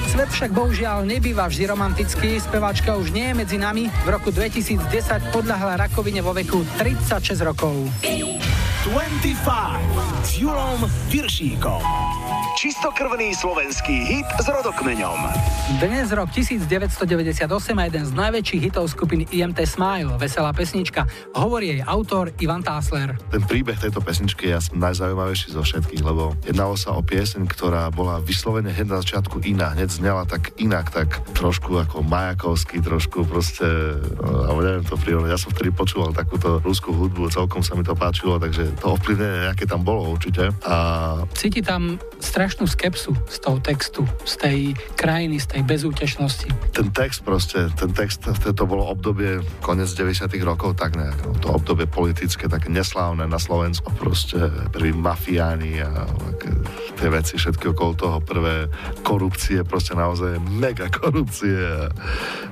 Svet však bohužiaľ nebýva vždy romantický. Speváčka už nie je medzi nami. V roku 2010 podľahla rakovine vo veku 36 rokov. 25 s Julom Viršíkom. Čistokrvný slovenský hit s rodokmeňom. Dnes rok 1998 a jeden z najväčších hitov skupiny IMT Smile, veselá pesnička, hovorí jej autor Ivan Tásler. Ten príbeh tejto pesničky je asi najzaujímavejší zo všetkých, lebo jednalo sa o pieseň, ktorá bola vyslovene hneď na začiatku iná, hneď znela tak inak, tak trošku ako majakovský, trošku proste, no, alebo neviem to prírodne. Ja som vtedy počúval takúto ruskú hudbu, celkom sa mi to páčilo, takže to ovplyvnenie nejaké tam bolo určite. A Cíti tam strašnú skepsu z toho textu, z tej krajiny, z tej bezútešnosti. ten text proste, ten text, to, bolo obdobie konec 90 rokov, tak nejak, no, to obdobie politické, také neslávne na Slovensku, proste prví mafiáni a tie veci všetky okolo toho, prvé korupcie, proste naozaj mega korupcie a,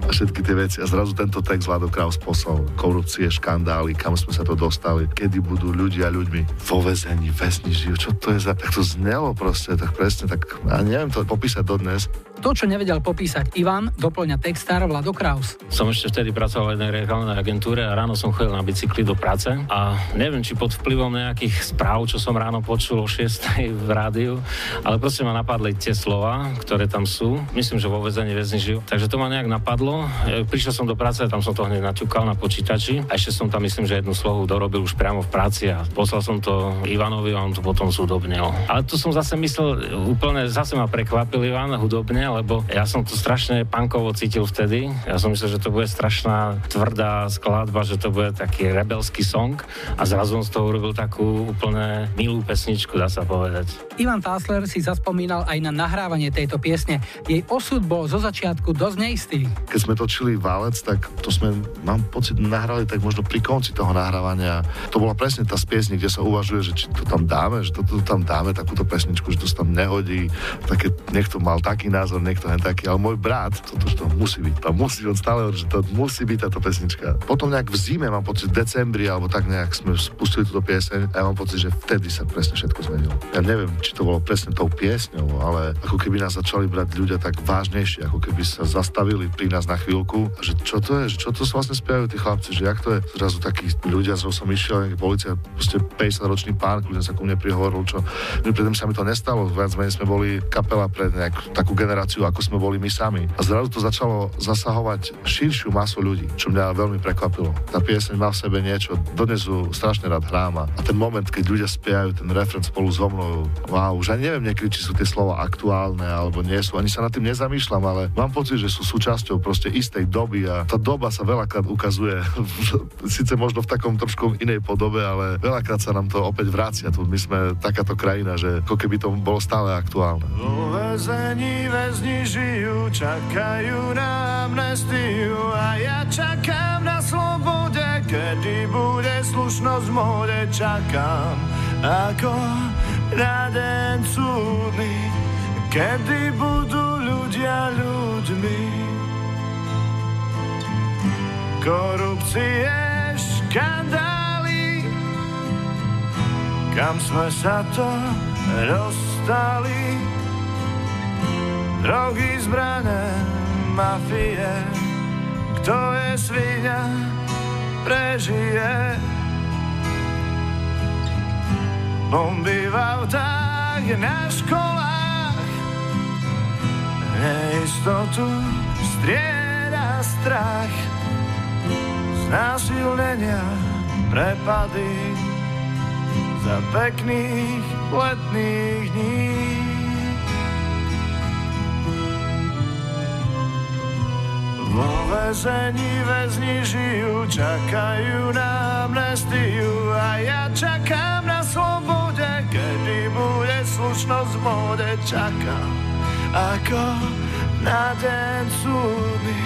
všetky tie veci. A zrazu tento text Vlado Kraus poslal, korupcie, škandály, kam sme sa to dostali, kedy budú ľudia ľuďmi vo väzení, väzni žijú, čo to je za... Tak to znelo proste, tak presne, tak ja neviem to popísať dodnes. To, čo nevedel popísať Ivan, doplňa textár Vlado Kraus. Som ešte vtedy pracoval v jednej reklamnej agentúre a ráno som chodil na bicykli do práce a neviem, či pod vplyvom nejakých správ, čo som ráno počul o 6 v rádiu, ale proste ma napadli tie slova, ktoré tam sú. Myslím, že vo väzení väzni žijú. Takže to ma nejak napadlo. E, Prišiel som do práce, tam som to hneď naťukal na počítači a ešte som tam, myslím, že jednu slohu dorobil už priamo v práci a poslal som to Ivanovi a on to potom zúdobnil. Ale tu som zase myslel, úplne zase ma prekvapil Ivan hudobne, lebo ja som to strašne punkovo cítil vtedy. Ja som myslel, že to bude strašná tvrdá skladba, že to bude taký rebelský song a zrazu on z toho urobil takú úplne milú pesničku, dá sa povedať. Ivan Tásler si zaspomínal aj na nahrávanie tejto piesne. Jej osud bol zo začiatku dosť neistý. keď sme točili Válec, tak to sme, mám pocit, nahrali tak možno pri konci toho nahrávania. To bola presne tá z piesne, kde sa uvažuje, že či to tam dáme, že toto tam dáme, takúto pesničku, že to sa tam nehodí. Také, niekto mal taký názor, niekto hen taký, ale môj brat, toto to musí byť, to musí, on stále že to musí byť táto pesnička. Potom nejak v zime, mám pocit, v decembri, alebo tak nejak sme spustili túto pieseň a ja mám pocit, že vtedy sa presne všetko zmenilo. Ja neviem, či to bolo presne tou piesňou, ale ako keby nás začali brať ľudia tak vážnejšie, ako keby sa zastavili pri nás na chvíľku, a že čo to je, že čo to vlastne spievajú tí chlapci, že jak to je, zrazu takí ľudia, zrazu som išiel, nejaký policia, proste 50-ročný pán, kľudne sa ku mne prihovoril, čo predtým sa mi to nestalo, viac menej sme boli kapela pre nejakú takú generáciu, ako sme boli my sami. A zrazu to začalo zasahovať širšiu masu ľudí, čo mňa veľmi prekvapilo. Tá pieseň má v sebe niečo, dodnes ju strašne rád hrám a ten moment, keď ľudia spievajú ten refren spolu so mnou, wow, už ani neviem niekedy, či sú tie slova aktuálne alebo nie sú, ani sa nad tým nezamýšľam, ale mám pocit, že sú súčasťou proste istej doby a tá doba sa veľakrát ukazuje, síce možno v takom trošku inej podobe, ale veľakrát sa nám to opäť vracia. My sme takáto krajina, že ako keby to bolo stále aktuálne. Vo väzení väzni žijú, čakajú na amnestiu a ja čakám na slobode, kedy bude slušnosť v móde, čakám ako na deň súdny, kedy budú ľudia ľuďmi. Korupcie, škandály, kam sme sa to dostali. Drogy, zbrané, mafie, kto je svinia, prežije. Bomby v autách, na školách, neistotu strieda strach. Znásilnenia, prepady za pekných letných dní. Vo väzení väzni žijú, čakajú na amnestiu a ja čakám na slobode, kedy bude slušnosť v móde. Čakám ako na deň súdny,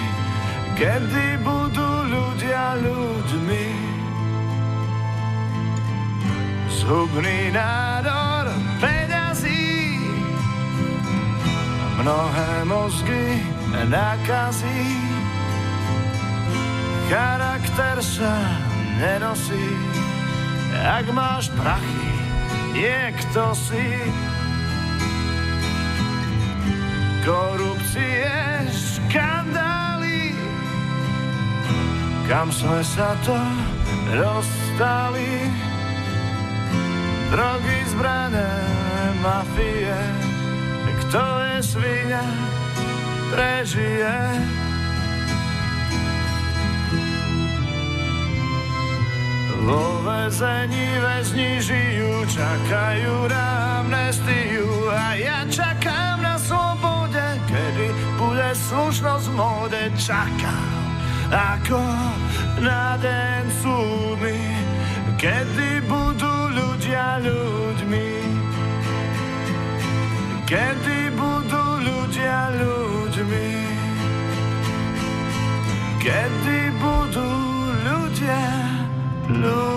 kedy budú ľudia ľuďmi. Zhubný nádor peňazí, mnohé mozgy nakazí. Charakter sa nenosí, ak máš prachy, je kto si. Korupcie, škandály, kam sme sa to dostali. Drogy, zbrané, mafie, kto je svinia, prežije. Vo väzení väzni žijú, čakajú na amnestiu a ja čakám na slobode, kedy bude slušnosť v móde. Čakám ako na deň súdny, kedy budú ľudia ľuďmi. Kedy budú ľudia ľuďmi. Kedy budú ľudia ľuďmi.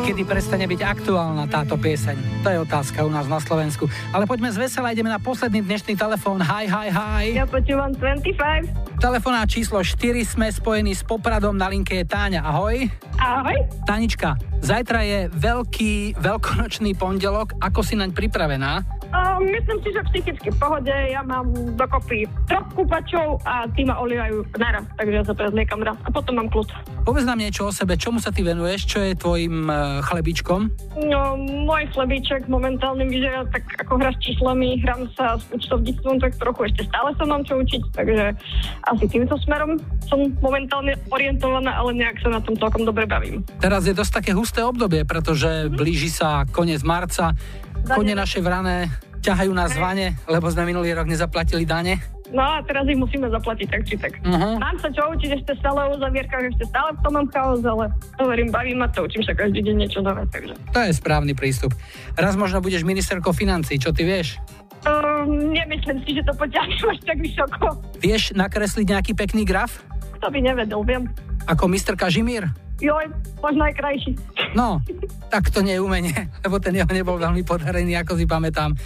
Kedy prestane byť aktuálna táto pieseň? To je otázka u nás na Slovensku. Ale poďme z vesela, ideme na posledný dnešný telefón. Hi, hi, hi. Ja počúvam 25. Telefonát číslo 4 sme spojení s Popradom, na linke je Táňa. Ahoj. Ahoj. Tánička, zajtra je veľký veľkonočný pondelok. Ako si naň pripravená? Uh, myslím si, že psychicky v pohode. Ja mám dokopy troch kúpačov a tí ma olievajú naraz, takže ja sa prezliekam raz a potom mám kľud. Povedz nám niečo o sebe, čomu sa ty venuješ, čo je tvojim uh, chlebíčkom? No, môj chlebíček momentálne vyzerá tak ako hra s číslami, hrám sa s účtovníctvom, tak trochu ešte stále sa mám čo učiť, takže asi týmto smerom som momentálne orientovaná, ale nejak sa na tom celkom dobre bavím. Teraz je dosť také husté obdobie, pretože blíži sa koniec marca, kone naše vrané ťahajú nás vane, lebo sme minulý rok nezaplatili dane. No a teraz ich musíme zaplatiť tak či tak. Mhm. Mám sa čo učiť ešte stále o uzavierkach, ešte stále v tom mám chaos, ale to verím, baví ma to, učím sa každý deň niečo nové, takže. To je správny prístup. Raz možno budeš ministerkou financí, čo ty vieš? Um, nemyslím si, že to potiahnem až tak vysoko. Vieš nakresliť nejaký pekný graf? Kto by nevedel, viem. Ako Mr. Kažimír? Joj, možno aj krajší. No, tak to nie je umenie, [laughs] lebo ten jeho nebol veľmi podarený, ako si pamätám.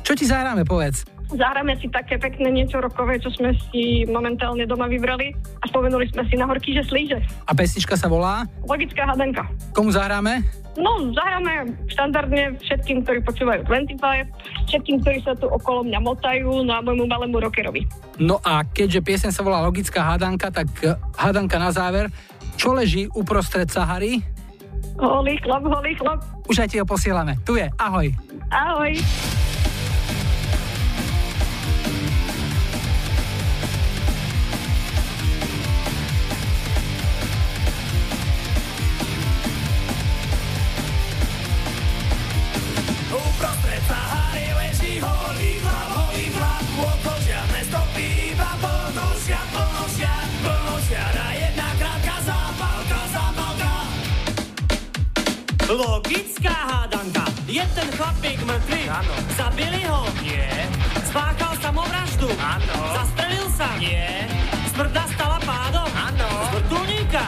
Čo ti zahráme, povedz? Zahráme si také pekné niečo rokové, čo sme si momentálne doma vybrali a spomenuli sme si na horky, že slíže. A pesnička sa volá? Logická hadanka. Komu zahráme? No, zahráme štandardne všetkým, ktorí počúvajú 25, všetkým, ktorí sa tu okolo mňa motajú, no a môjmu malému rockerovi. No a keďže pieseň sa volá Logická hádanka, tak hádanka na záver. Čo leží uprostred Sahary? Holý chlap, holý chlap. Už aj ti ho posielame. Tu je, ahoj. Ahoj. Logická hádanka. Je ten chlapík mŕtvy? Áno. Zabili ho? Nie. Spáchal samovraždu? Áno. Zastrelil sa? Nie. Smrť nastala pádom? Áno. Z vrtulníka?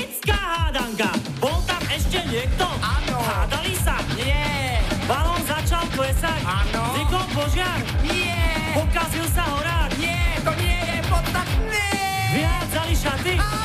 Vecká hádanka. Bol tam ešte niekto? Áno. Hádali sa? Nie. Balón začal klesať? Áno. Vznikol požiar? Nie. Pokazil sa horár? Nie, to nie je podstatné. Vyhádzali šaty? Áno.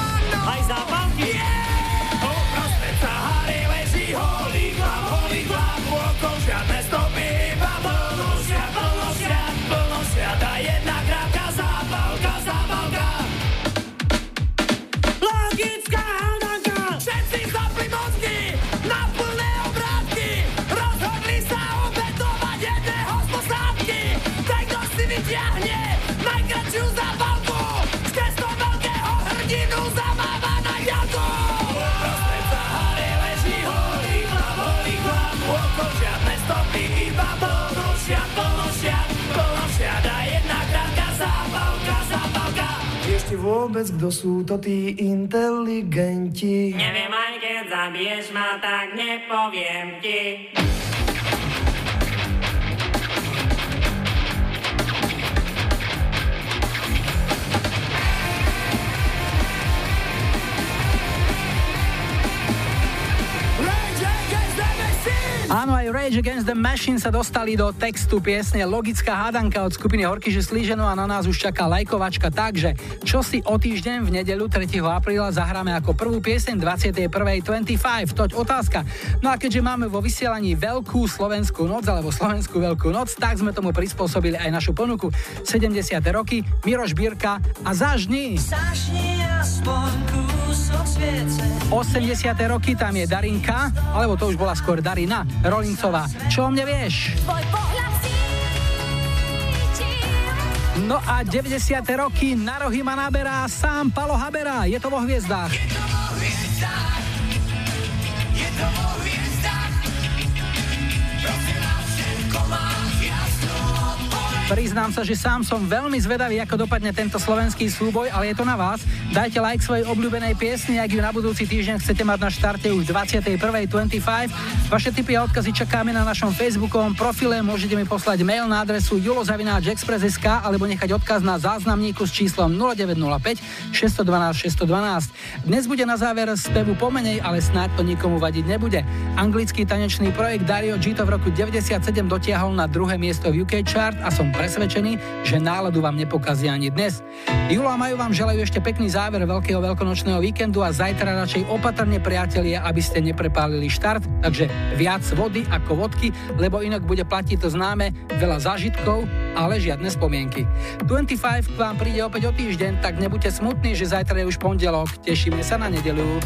Vôbec, kto sú to tí inteligenti? Neviem, aj keď zabiješ ma, tak nepoviem ti. Áno, aj Rage Against the Machine sa dostali do textu piesne Logická hádanka od skupiny Horkyže Slíženo a na nás už čaká lajkovačka, takže čo si o týždeň v nedeľu 3. apríla zahráme ako prvú pieseň 21.25, toť otázka. No a keďže máme vo vysielaní veľkú slovenskú noc alebo slovenskú veľkú noc, tak sme tomu prispôsobili aj našu ponuku 70. roky, Miroš Bírka a Zažni. Zažni aspoň. 80. roky tam je Darinka, alebo to už bola skôr Darina Rolincová. Čo o mne vieš? No a 90. roky na rohy ma naberá sám Palo Habera. Je to vo hviezdách. Priznám sa, že sám som veľmi zvedavý, ako dopadne tento slovenský súboj, ale je to na vás. Dajte like svojej obľúbenej piesni, ak ju na budúci týždeň chcete mať na štarte už 21.25. Vaše tipy a odkazy čakáme na našom facebookovom profile. Môžete mi poslať mail na adresu julozavináčexpress.sk alebo nechať odkaz na záznamníku s číslom 0905 612 612. Dnes bude na záver spevu pomenej, ale snáď to nikomu vadiť nebude. Anglický tanečný projekt Dario G to v roku 97 dotiahol na druhé miesto v UK chart a som presvedčený, že náladu vám nepokazí ani dnes. Julo a Maju vám želajú ešte pekný záver veľkého veľkonočného víkendu a zajtra radšej opatrne priatelia, aby ste neprepálili štart, takže viac vody ako vodky, lebo inak bude platiť to známe veľa zážitkov, ale žiadne spomienky. 25 k vám príde opäť o týždeň, tak nebuďte smutní, že zajtra je už pondelok. Tešíme sa na nedelu.